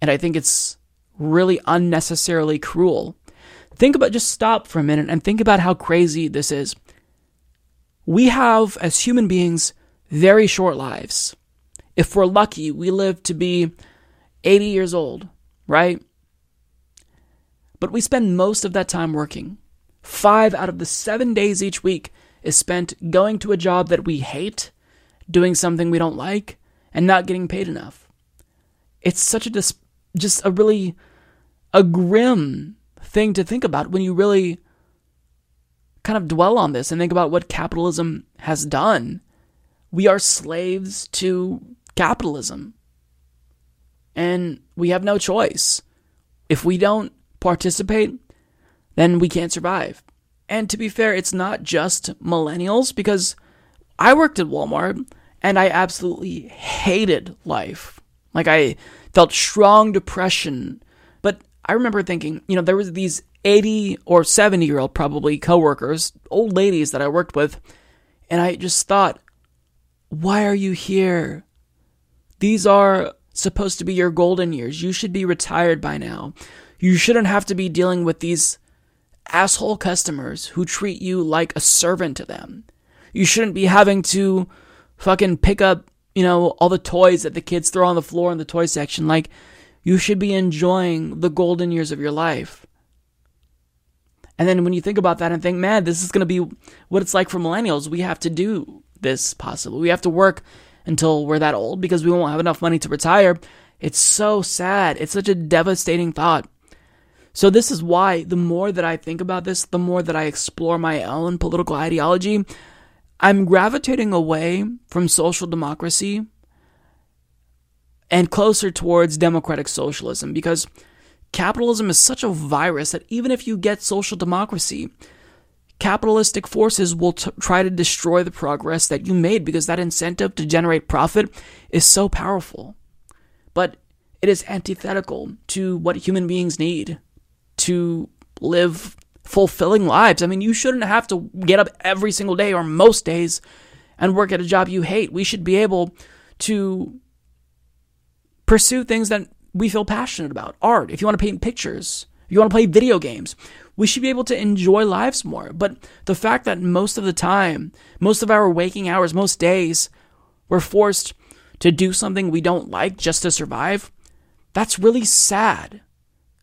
And I think it's really unnecessarily cruel. Think about just stop for a minute and think about how crazy this is. We have, as human beings, very short lives. If we're lucky, we live to be 80 years old, right? But we spend most of that time working. Five out of the seven days each week is spent going to a job that we hate, doing something we don't like, and not getting paid enough. It's such a dis- just a really a grim thing to think about when you really kind of dwell on this and think about what capitalism has done. We are slaves to capitalism. And we have no choice. If we don't participate, then we can't survive. And to be fair, it's not just millennials because I worked at Walmart and I absolutely hated life. Like I felt strong depression. But I remember thinking, you know, there was these 80 or 70 year old probably coworkers, old ladies that I worked with, and I just thought, why are you here? These are supposed to be your golden years. You should be retired by now. You shouldn't have to be dealing with these asshole customers who treat you like a servant to them. You shouldn't be having to fucking pick up, you know, all the toys that the kids throw on the floor in the toy section. Like, you should be enjoying the golden years of your life. And then when you think about that and think, man, this is going to be what it's like for millennials, we have to do this possibly. We have to work until we're that old because we won't have enough money to retire. It's so sad. It's such a devastating thought. So, this is why the more that I think about this, the more that I explore my own political ideology, I'm gravitating away from social democracy and closer towards democratic socialism because capitalism is such a virus that even if you get social democracy, capitalistic forces will t- try to destroy the progress that you made because that incentive to generate profit is so powerful. But it is antithetical to what human beings need to live fulfilling lives. I mean, you shouldn't have to get up every single day or most days and work at a job you hate. We should be able to pursue things that we feel passionate about. Art, if you want to paint pictures, if you want to play video games, we should be able to enjoy lives more. But the fact that most of the time, most of our waking hours, most days, we're forced to do something we don't like just to survive, that's really sad.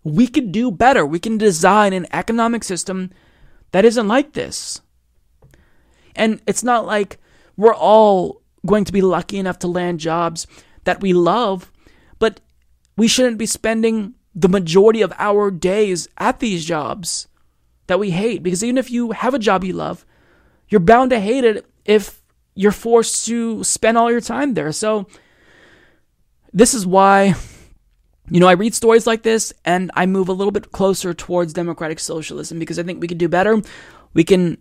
We could do better. We can design an economic system that isn't like this. And it's not like we're all going to be lucky enough to land jobs that we love, but we shouldn't be spending the majority of our days at these jobs that we hate. Because even if you have a job you love, you're bound to hate it if you're forced to spend all your time there. So, this is why you know, I read stories like this and I move a little bit closer towards democratic socialism because I think we can do better. We can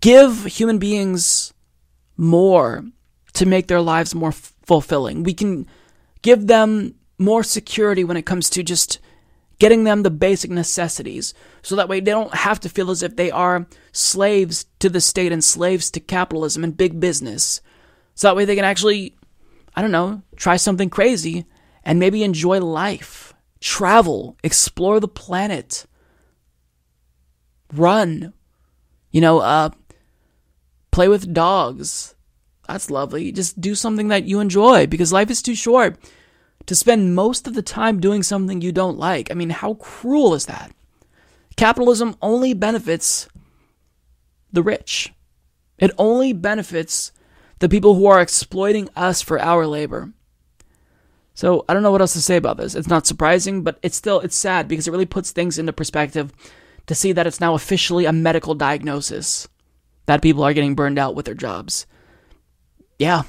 give human beings more to make their lives more f- fulfilling. We can give them more security when it comes to just getting them the basic necessities so that way they don't have to feel as if they are slaves to the state and slaves to capitalism and big business. So that way they can actually, I don't know, try something crazy and maybe enjoy life, travel, explore the planet, run, you know, uh, play with dogs. That's lovely. Just do something that you enjoy because life is too short to spend most of the time doing something you don't like. I mean, how cruel is that? Capitalism only benefits the rich. It only benefits the people who are exploiting us for our labor. So I don't know what else to say about this. It's not surprising, but it's still it's sad because it really puts things into perspective to see that it's now officially a medical diagnosis that people are getting burned out with their jobs. Yeah,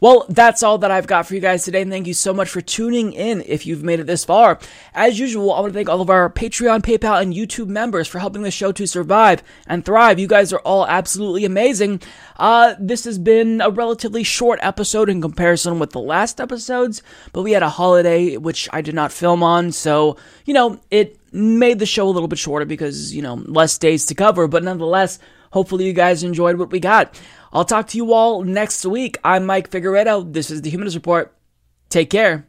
well, that's all that I've got for you guys today, and thank you so much for tuning in if you've made it this far. As usual, I want to thank all of our Patreon, PayPal, and YouTube members for helping the show to survive and thrive. You guys are all absolutely amazing. Uh, this has been a relatively short episode in comparison with the last episodes, but we had a holiday which I did not film on, so, you know, it made the show a little bit shorter because, you know, less days to cover, but nonetheless, hopefully you guys enjoyed what we got. I'll talk to you all next week. I'm Mike Figueredo. This is the Humanist Report. Take care.